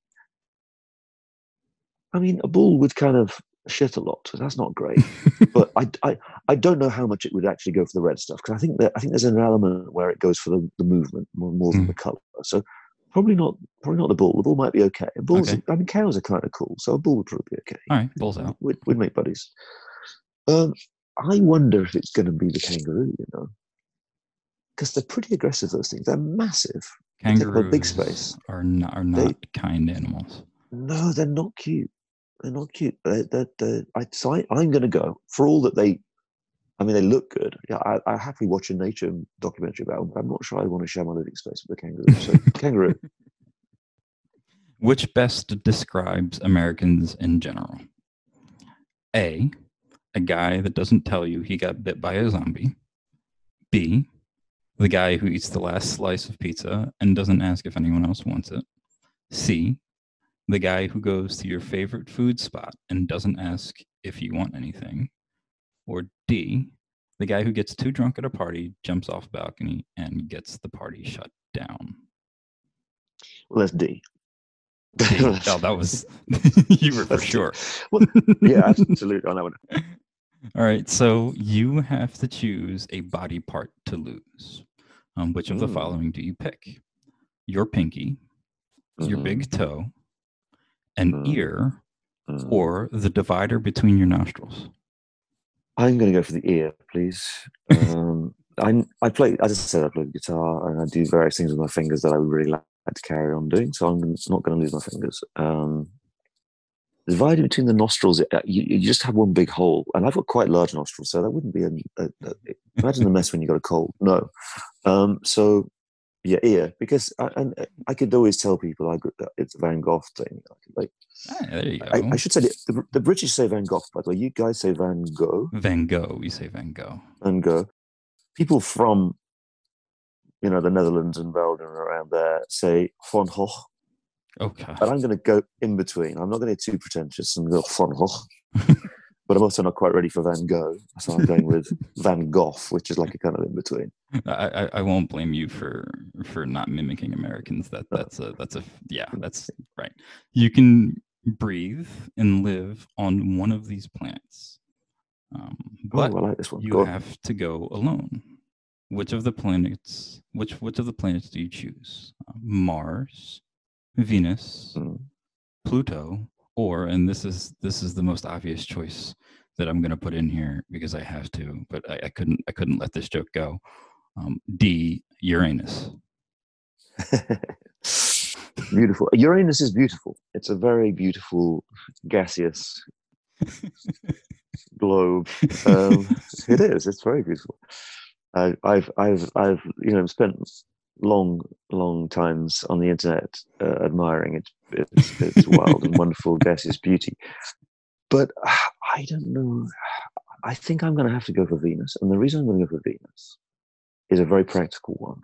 I mean, a bull would kind of shit a lot. So that's not great. [LAUGHS] but I, I, I don't know how much it would actually go for the red stuff because I think that I think there's an element where it goes for the, the movement more, more than Mm. the color. So probably not probably not the bull. The bull might be okay. Bulls, Okay. I mean, cows are kind of cool, so a bull would probably be okay. All right, bulls out. We'd, we'd make buddies. Um, I wonder if it's going to be the kangaroo, you know, because they're pretty aggressive. Those things, they're massive. Kangaroos They big space. are not are They- kind animals. No, they're not cute. They're not cute. They're, they're, they're, I, so I, I'm going to go for all that they. I mean, they look good. Yeah, I, I happily watch a nature documentary about them, but I'm not sure I want to share my living space with a kangaroo. So [LAUGHS] kangaroo. Which best describes Americans in general? A, a guy that doesn't tell you he got bit by a zombie. B, the guy who eats the last slice of pizza and doesn't ask if anyone else wants it. C, the guy who goes to your favorite food spot and doesn't ask if you want anything. Or D, the guy who gets too drunk at a party, jumps off a balcony, and gets the party shut down. Well, that's D. [LAUGHS] Oh, that was [LAUGHS] [LAUGHS] you were for That's sure. Well, yeah, absolutely on that one. All right, so you have to choose a body part to lose. Um, which of the Mm. following do you pick? Your pinky, your Mhm, big toe, an Mm. ear, mhm. or the divider between your nostrils? I'm going to go for the ear, please. [LAUGHS] Um, I I play, as I said, I play guitar and I do various things with my fingers that I would really like to carry on doing. So I'm not going to lose my fingers. Um, divided between the nostrils, uh, you, you just have one big hole, and I've got quite large nostrils, so that wouldn't be a. a, a imagine the mess when you got a cold. No, um, so yeah, ear because I, and I could always tell people I it's Van Gogh thing. Like Ah, there you go. I, I should say the, the, the British say Van Gogh, by the way. You guys say Van Gogh. Van Gogh. We say Van Gogh. Van Gogh. People from, you know, the Netherlands and Belgium and around there say Van Gogh, Okay. but I'm going to go in between. I'm not going to be too pretentious and go Van Gogh, [LAUGHS] but I'm also not quite ready for Van Gogh, so I'm going with [LAUGHS] Van Gogh, which is like a kind of in between. I, I, won't blame you for for not mimicking Americans. That that's a that's a yeah that's right. You can breathe and live on one of these planets, um, but oh, I like this one. you Go on. have to go alone. Which of the planets? Which which of the planets do you choose? Uh, Mars, Venus, Mm. Pluto, or and this is this is the most obvious choice that I'm going to put in here because I have to, but I, I couldn't I couldn't let this joke go. Um, D Uranus. [LAUGHS] beautiful. Uranus is beautiful. It's a very beautiful gaseous [LAUGHS] globe. Um, it is. It's very beautiful. I, I've, I've, I've, you know, spent long, long times on the internet uh, admiring it. It's, it's wild and wonderful [LAUGHS] gaseous beauty. But [SIGHS] I don't know. I think I'm going to have to go for Venus, and the reason I'm going to go for Venus is a very practical one.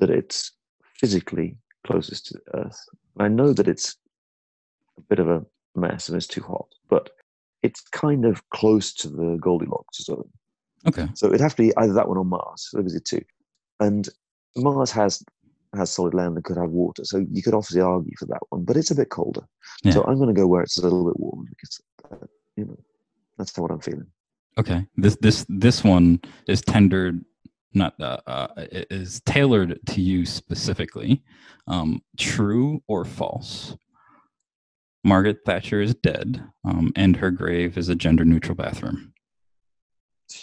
That it's physically closest to Earth. I know that it's a bit of a mess and it's too hot, but it's kind of close to the Goldilocks zone. Okay. So it'd have to be either that one or Mars. Those are two. And Mars has has solid land that could have water, so you could obviously argue for that one, but it's a bit colder. Yeah. So I'm going to go where it's a little bit warmer because uh, you know that's what I'm feeling. Okay. This this this one is tendered, not uh, uh is tailored to you specifically. Um, true or false? Margaret Thatcher is dead, um, and her grave is a gender neutral bathroom.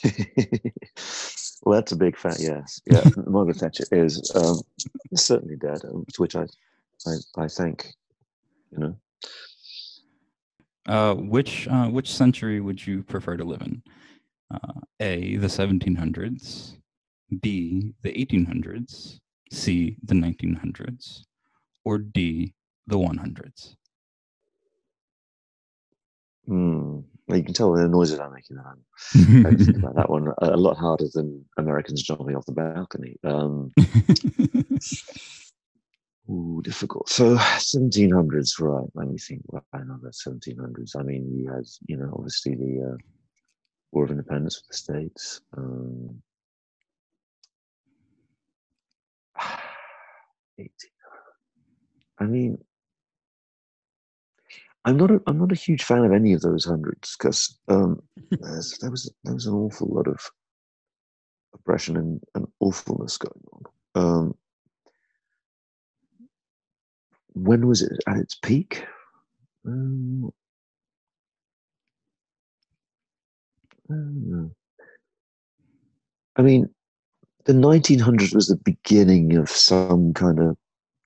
[LAUGHS] well, that's a big fat yes. Yeah, [LAUGHS] Margaret Thatcher is um, certainly dead, um, to which I, I, I thank. You know, Uh, which uh, which century would you prefer to live in? Uh, A, the 1700s, B, the 1800s, C, the 1900s, or D, the 100s? Hmm. You can tell the noises I'm making that I'm [LAUGHS] about that one a, lot harder than Americans jumping off the balcony. Um, [LAUGHS] ooh, difficult. So 1700s, right? Let me think. I know that 1700s. I mean, you had, you know, obviously the uh, War of Independence for the states. Um, [SIGHS] 18. I mean, I'm not a I'm not a huge fan of any of those hundreds because um, [LAUGHS] there was there was an awful lot of oppression and, and awfulness going on. Um, when was it at its peak? Um, I don't know. I mean, the 1900s was the beginning of some kind of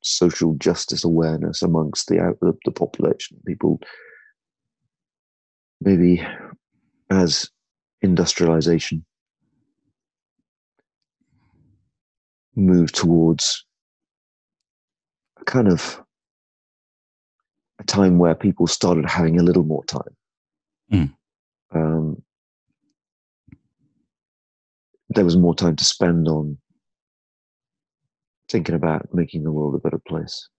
social justice awareness amongst the out- the, the population. People maybe as industrialization moved towards a kind of a time where people started having a little more time. Mm. Um, there was more time to spend on thinking about making the world a better place.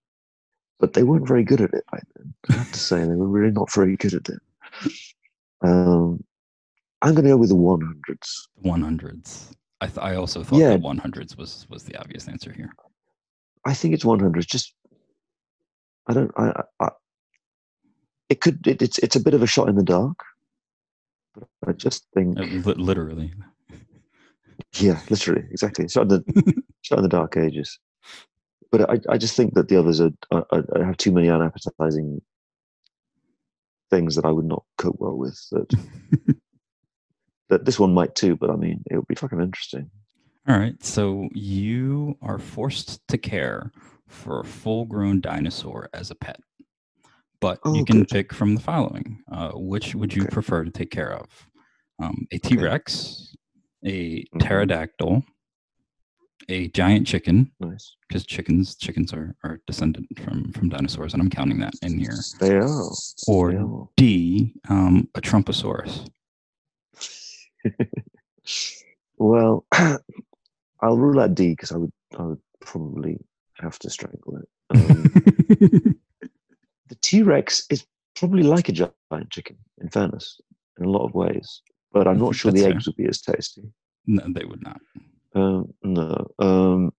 But they weren't very good at it back then. I have to say, they were really not very good at it. Um, I'm going to go with the 100s. 100s. I, th- I also thought Yeah. that 100s was was the obvious answer here. I think it's 100s. Just, I don't, I, I, I it could, it, it's, it's a bit of a shot in the dark. But I just think, Uh, literally. Yeah, literally, exactly. Shot in the, [LAUGHS] shot in the dark ages. But I, I just think that the others are, are, are have too many unappetizing things that I would not cope well with. That [LAUGHS] that this one might too, but I mean, it would be fucking interesting. All right. So you are forced to care for a full grown dinosaur as a pet. But Oh, you can good. pick from the following. Uh, which would you Okay. prefer to take care of? Um, a T Rex, a Mhm. pterodactyl, a giant chicken, Nice. because chickens chickens are, are descendant from, from dinosaurs, and I'm counting that in here. They are. Or They are. D, um, a Trumposaurus. [LAUGHS] well, [CLEARS THROAT] I'll rule out D because I would I would probably have to strangle it. Um, [LAUGHS] the T Rex is probably like a giant chicken, in fairness, in a lot of ways. But I'm not sure the fair. eggs would be as tasty. no, they would not. Um, no. Um,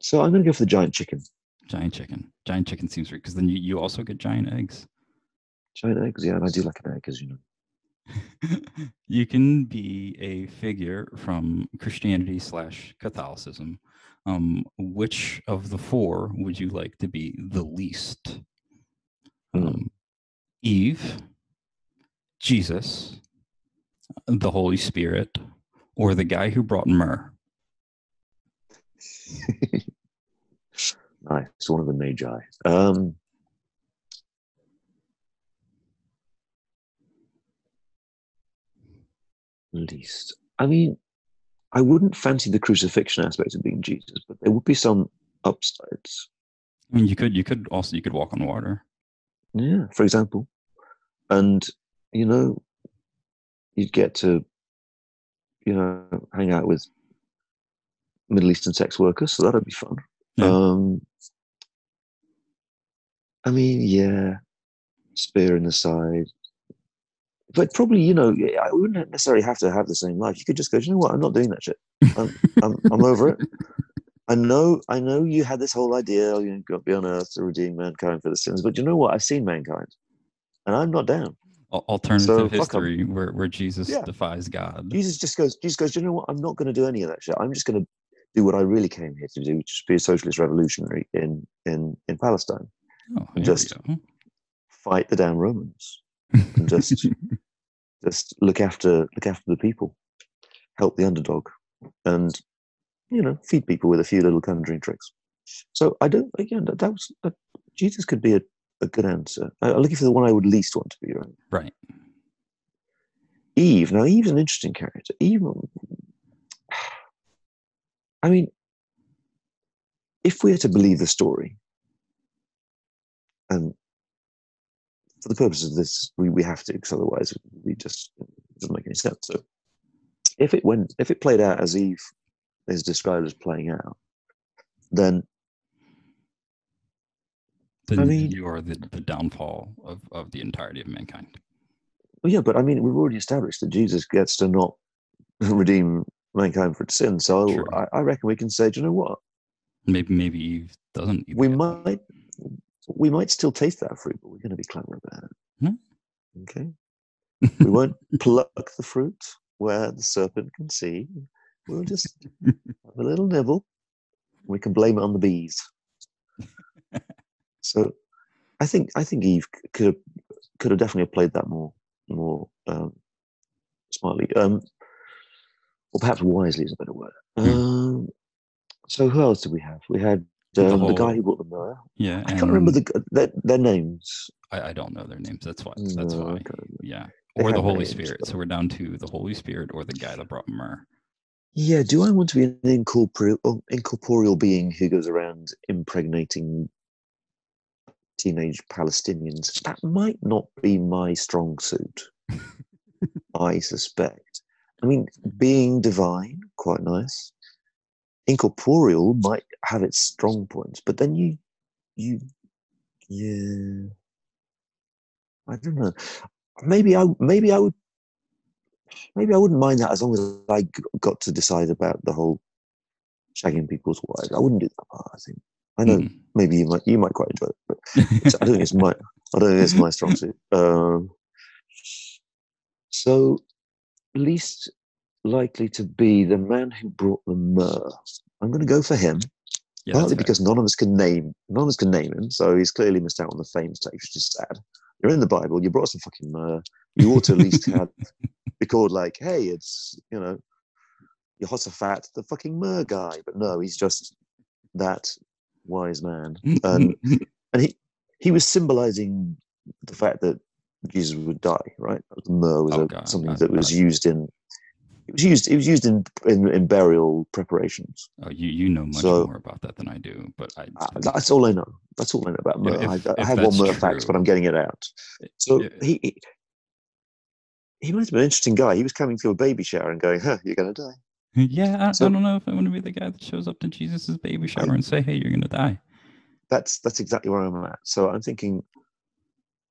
so I'm going to go for the giant chicken. Giant chicken. Giant chicken seems right because then you, you also get giant eggs. Giant eggs, yeah, and I do like an egg, as you know. [LAUGHS] you can be a figure from Christianity slash Catholicism. Um, which of the four would you like to be the least? Um, Eve, Jesus, the Holy Spirit, or the guy who brought myrrh? [LAUGHS] nice, one of the magi. Um, least. I mean, I wouldn't fancy the crucifixion aspect of being Jesus, but there would be some upsides. I mean, you could you could also you could walk on water. Yeah, for example, and you know, you'd get to, you know, hang out with Middle Eastern sex workers, so that'd be fun. Yeah. Um, I mean, yeah, spear in the side, but probably you know, I wouldn't necessarily have to have the same life. You could just go, you know what, I'm not doing that shit. I'm, I'm, I'm over it. I know, I know you had this whole idea, oh, you've got to be on earth to redeem mankind for the sins, but you know what? I've seen mankind, and I'm not down. Al- Alternative So, history where, where Jesus Yeah. defies God. Jesus just goes, Jesus goes, you know what? I'm not going to do any of that shit. I'm just going to do what I really came here to do, which is be a socialist revolutionary in in in Palestine, Oh, just- fight the damn Romans, and just [LAUGHS] just look after look after the people, help the underdog, and you know feed people with a few little conjuring tricks. So I don't again that, that was that, Jesus could be a, a good answer. I, I'm looking for the one I would least want to be. Right? right. Eve. Now Eve's an interesting character. Eve. Um, I mean, if we're to believe the story, and for the purposes of this, we, we have to, because otherwise we just it doesn't make any sense. So, if it went, if it played out as Eve is described as playing out, then Then mean- you are the, the downfall of, of the entirety of mankind. well, yeah. But I mean, we've already established that Jesus gets to not [LAUGHS] redeem mankind for its sin. So. I, I reckon we can say, do you know what? Maybe maybe Eve doesn't. we might we might still taste that fruit, but we're going to be clever about it. Hmm. Okay. [LAUGHS] We won't pluck the fruit where the serpent can see. We'll just [LAUGHS] have a little nibble. We can blame it on the bees. So, I think I think Eve could have could have definitely played that more more um, smartly, um, or perhaps wisely is a better word. Hmm. Um, so, who else did we have? We had The um, the, guy who brought the mirror. Yeah. I can't remember the their, their names. I, I don't know their names. That's why. That's No, why. Yeah. They Or the Holy names, Spirit. but- So we're down to the Holy Spirit or the guy that brought myrrh. Yeah, do I want to be an incorporeal, incorporeal being who goes around impregnating teenage Palestinians? That might not be my strong suit, [LAUGHS] I suspect. I mean, being divine, quite nice. Incorporeal might have its strong points, but then you, you, yeah, I don't know. Maybe I, maybe I would maybe I wouldn't mind that as long as I got to decide about the whole shagging people's wives. I wouldn't do that part. I think. I know Mhm. maybe you might you might quite enjoy it, but I don't think it's my [LAUGHS] I don't think it's my strong suit. Um, so, least likely to be the man who brought the myrrh. I'm going to go for him, yeah, partly because none of us can name none of us can name him, so he's clearly missed out on the fame stage, which is sad. You're in the Bible. You brought some fucking myrrh. You ought to at least have [LAUGHS] be called like, hey, it's you know, Jehoshaphat, the fucking myrrh guy. But no, he's just that wise man, and [LAUGHS] and he he was symbolizing the fact that Jesus would die. Right, the myrrh was Oh, a, God, something God, that was God. used in. It was used. It was used in in, in burial preparations. oh, you you know much So- more about that than I do, but I. Uh, that's all I know. That's all I know about myrrh. if- I, I if have one myrrh facts, but I'm getting it out. So Yeah. he, he he might have been an interesting guy. He was coming to a baby shower and going, "Huh, you're going to die." [LAUGHS] yeah, I, So- I don't know if I want to be the guy that shows up to Jesus' baby shower and say, "Hey, you're gonna die." That's that's exactly where I'm at. So I'm thinking,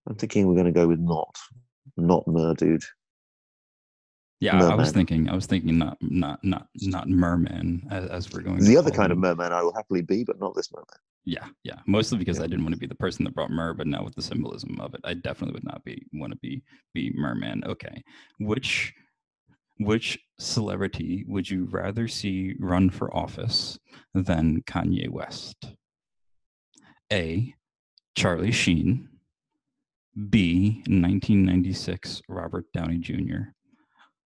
I'm thinking we're going to go with not, not myrrh, dude. Yeah, I- I was thinking. I was thinking not not not not merman as, as we're going. to The other kind of merman I will happily be, but not this merman. Yeah, yeah. Mostly because Yeah. I didn't want to be the person that brought myrrh, but now with the symbolism of it, I definitely would not be want to be be merman. Okay, which which celebrity would you rather see run for office than Kanye West? A. Charlie Sheen. B. 1996 Robert Downey Jr.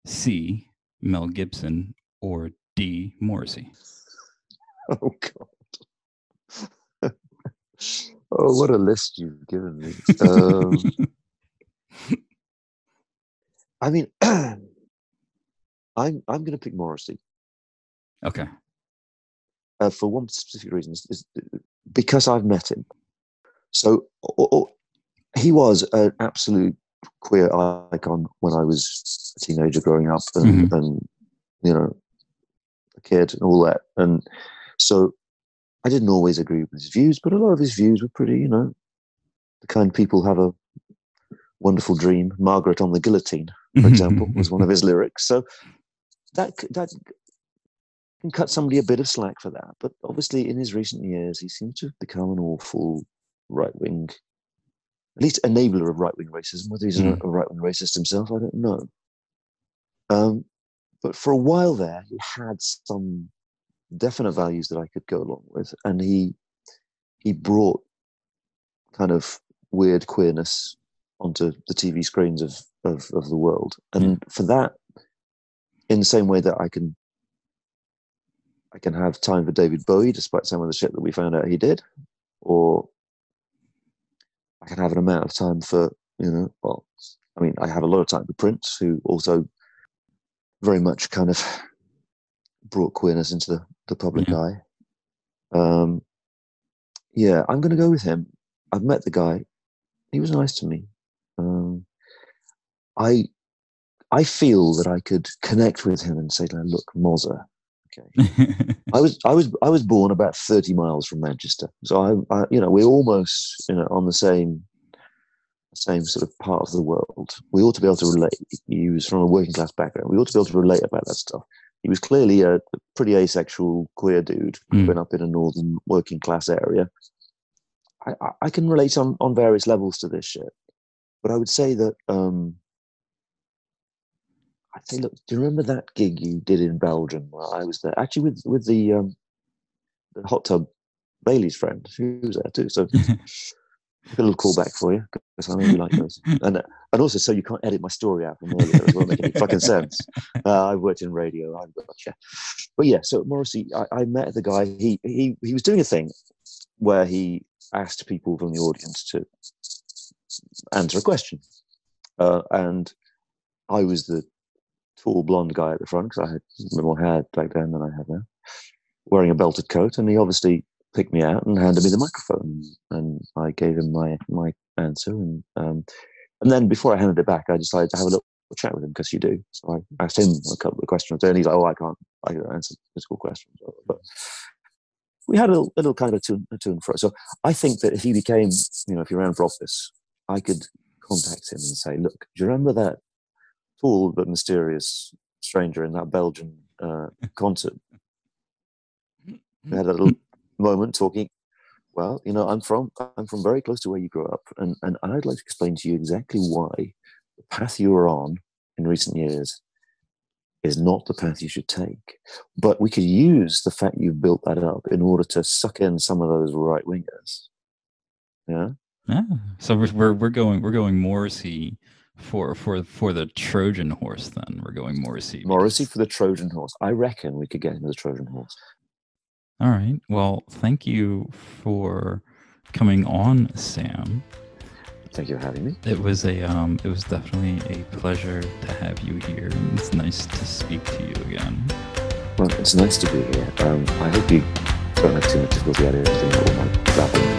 C. Mel Gibson. Or D. Morrissey. [LAUGHS] Oh God. [LAUGHS] oh, what a list you've given me. Um, [LAUGHS] I mean, [CLEARS THROAT] I'm I'm going to pick Morrissey. Okay. Uh, for one specific reason, is, is because I've met him. So or, or, he was an absolute queer icon when I was a teenager growing up, and, mm-hmm. and you know, a kid and all that. And so I didn't always agree with his views, but a lot of his views were pretty, you know, the kind people have a wonderful dream. Margaret on the guillotine, for [LAUGHS] example, was one of his lyrics. So that that can cut somebody a bit of slack for that. But obviously, in his recent years, he seems to have become an awful right wing, at least enabler of right wing racism. Whether he's mm. a right wing racist himself, I don't know. Um, but for a while there, he had some definite values that I could go along with, and he he brought kind of weird queerness onto the TV screens of of, of the world, and for that, in the same way that I can I can have time for David Bowie, despite some of the shit that we found out he did, or I can have an amount of time for you know, well, I mean, I have a lot of time for Prince, who also very much kind of brought queerness into the, the public eye. Um, yeah, I'm going to go with him. I've met the guy. He was nice to me. Um, I I feel that I could connect with him and say, "Look, Mozza, okay, [LAUGHS] I was I was I was born about thirty miles from Manchester, so I, I you know we're almost you know on the same same sort of part of the world. We ought to be able to relate. He was from a working class background. We ought to be able to relate about that stuff. He was clearly a pretty asexual queer dude, mm. growing up in a northern working class area. I, I, can relate on, on various levels to this shit. But I would say that um, I'd say, look, do you remember that gig you did in Belgium? Well, I was there actually with with the um, the hot tub Bailey's friend. She was there too. So [LAUGHS] a little callback for you because I know you like those, [LAUGHS] and and also so you can't edit my story out from earlier as well, make any fucking sense. [LAUGHS] Uh, I've worked in radio, I've gotcha. But yeah, so Morrissey, I, I, met the guy. He he he was doing a thing where he asked people from the audience to answer a question, uh, and I was the tall blonde guy at the front because I had more hair back then than I have now, wearing a belted coat, and he obviously picked me out and handed me the microphone, and I gave him my my answer, and um, and then before I handed it back, I decided to have a little chat with him because you do. So I asked him a couple of questions, and he's like, "Oh, I can't, I can't answer physical questions." But we had a little, a little kind of a tune, a tune for it. So I think that if he became, you know, if he ran for office, I could contact him and say, "Look, do you remember that tall but mysterious stranger in that Belgian uh, [LAUGHS] concert?" We had a little [LAUGHS] moment talking well you know i'm from i'm from very close to where you grew up and and i'd like to explain to you exactly why the path you are on in recent years is not the path you should take. But we could use the fact you've built that up in order to suck in some of those right wingers yeah? Yeah. So we're, we're, we're going we're going morrissey for for for the trojan horse then we're going morrissey morrissey for the trojan horse i reckon we could get him the trojan horse all right. Well, thank you for coming on, Sam. Thank you for having me. It was a um, it was definitely a pleasure to have you here. It's nice to speak to you again. Well, it's nice to be here. Um, I hope you don't have too much difficulty editing all my babbling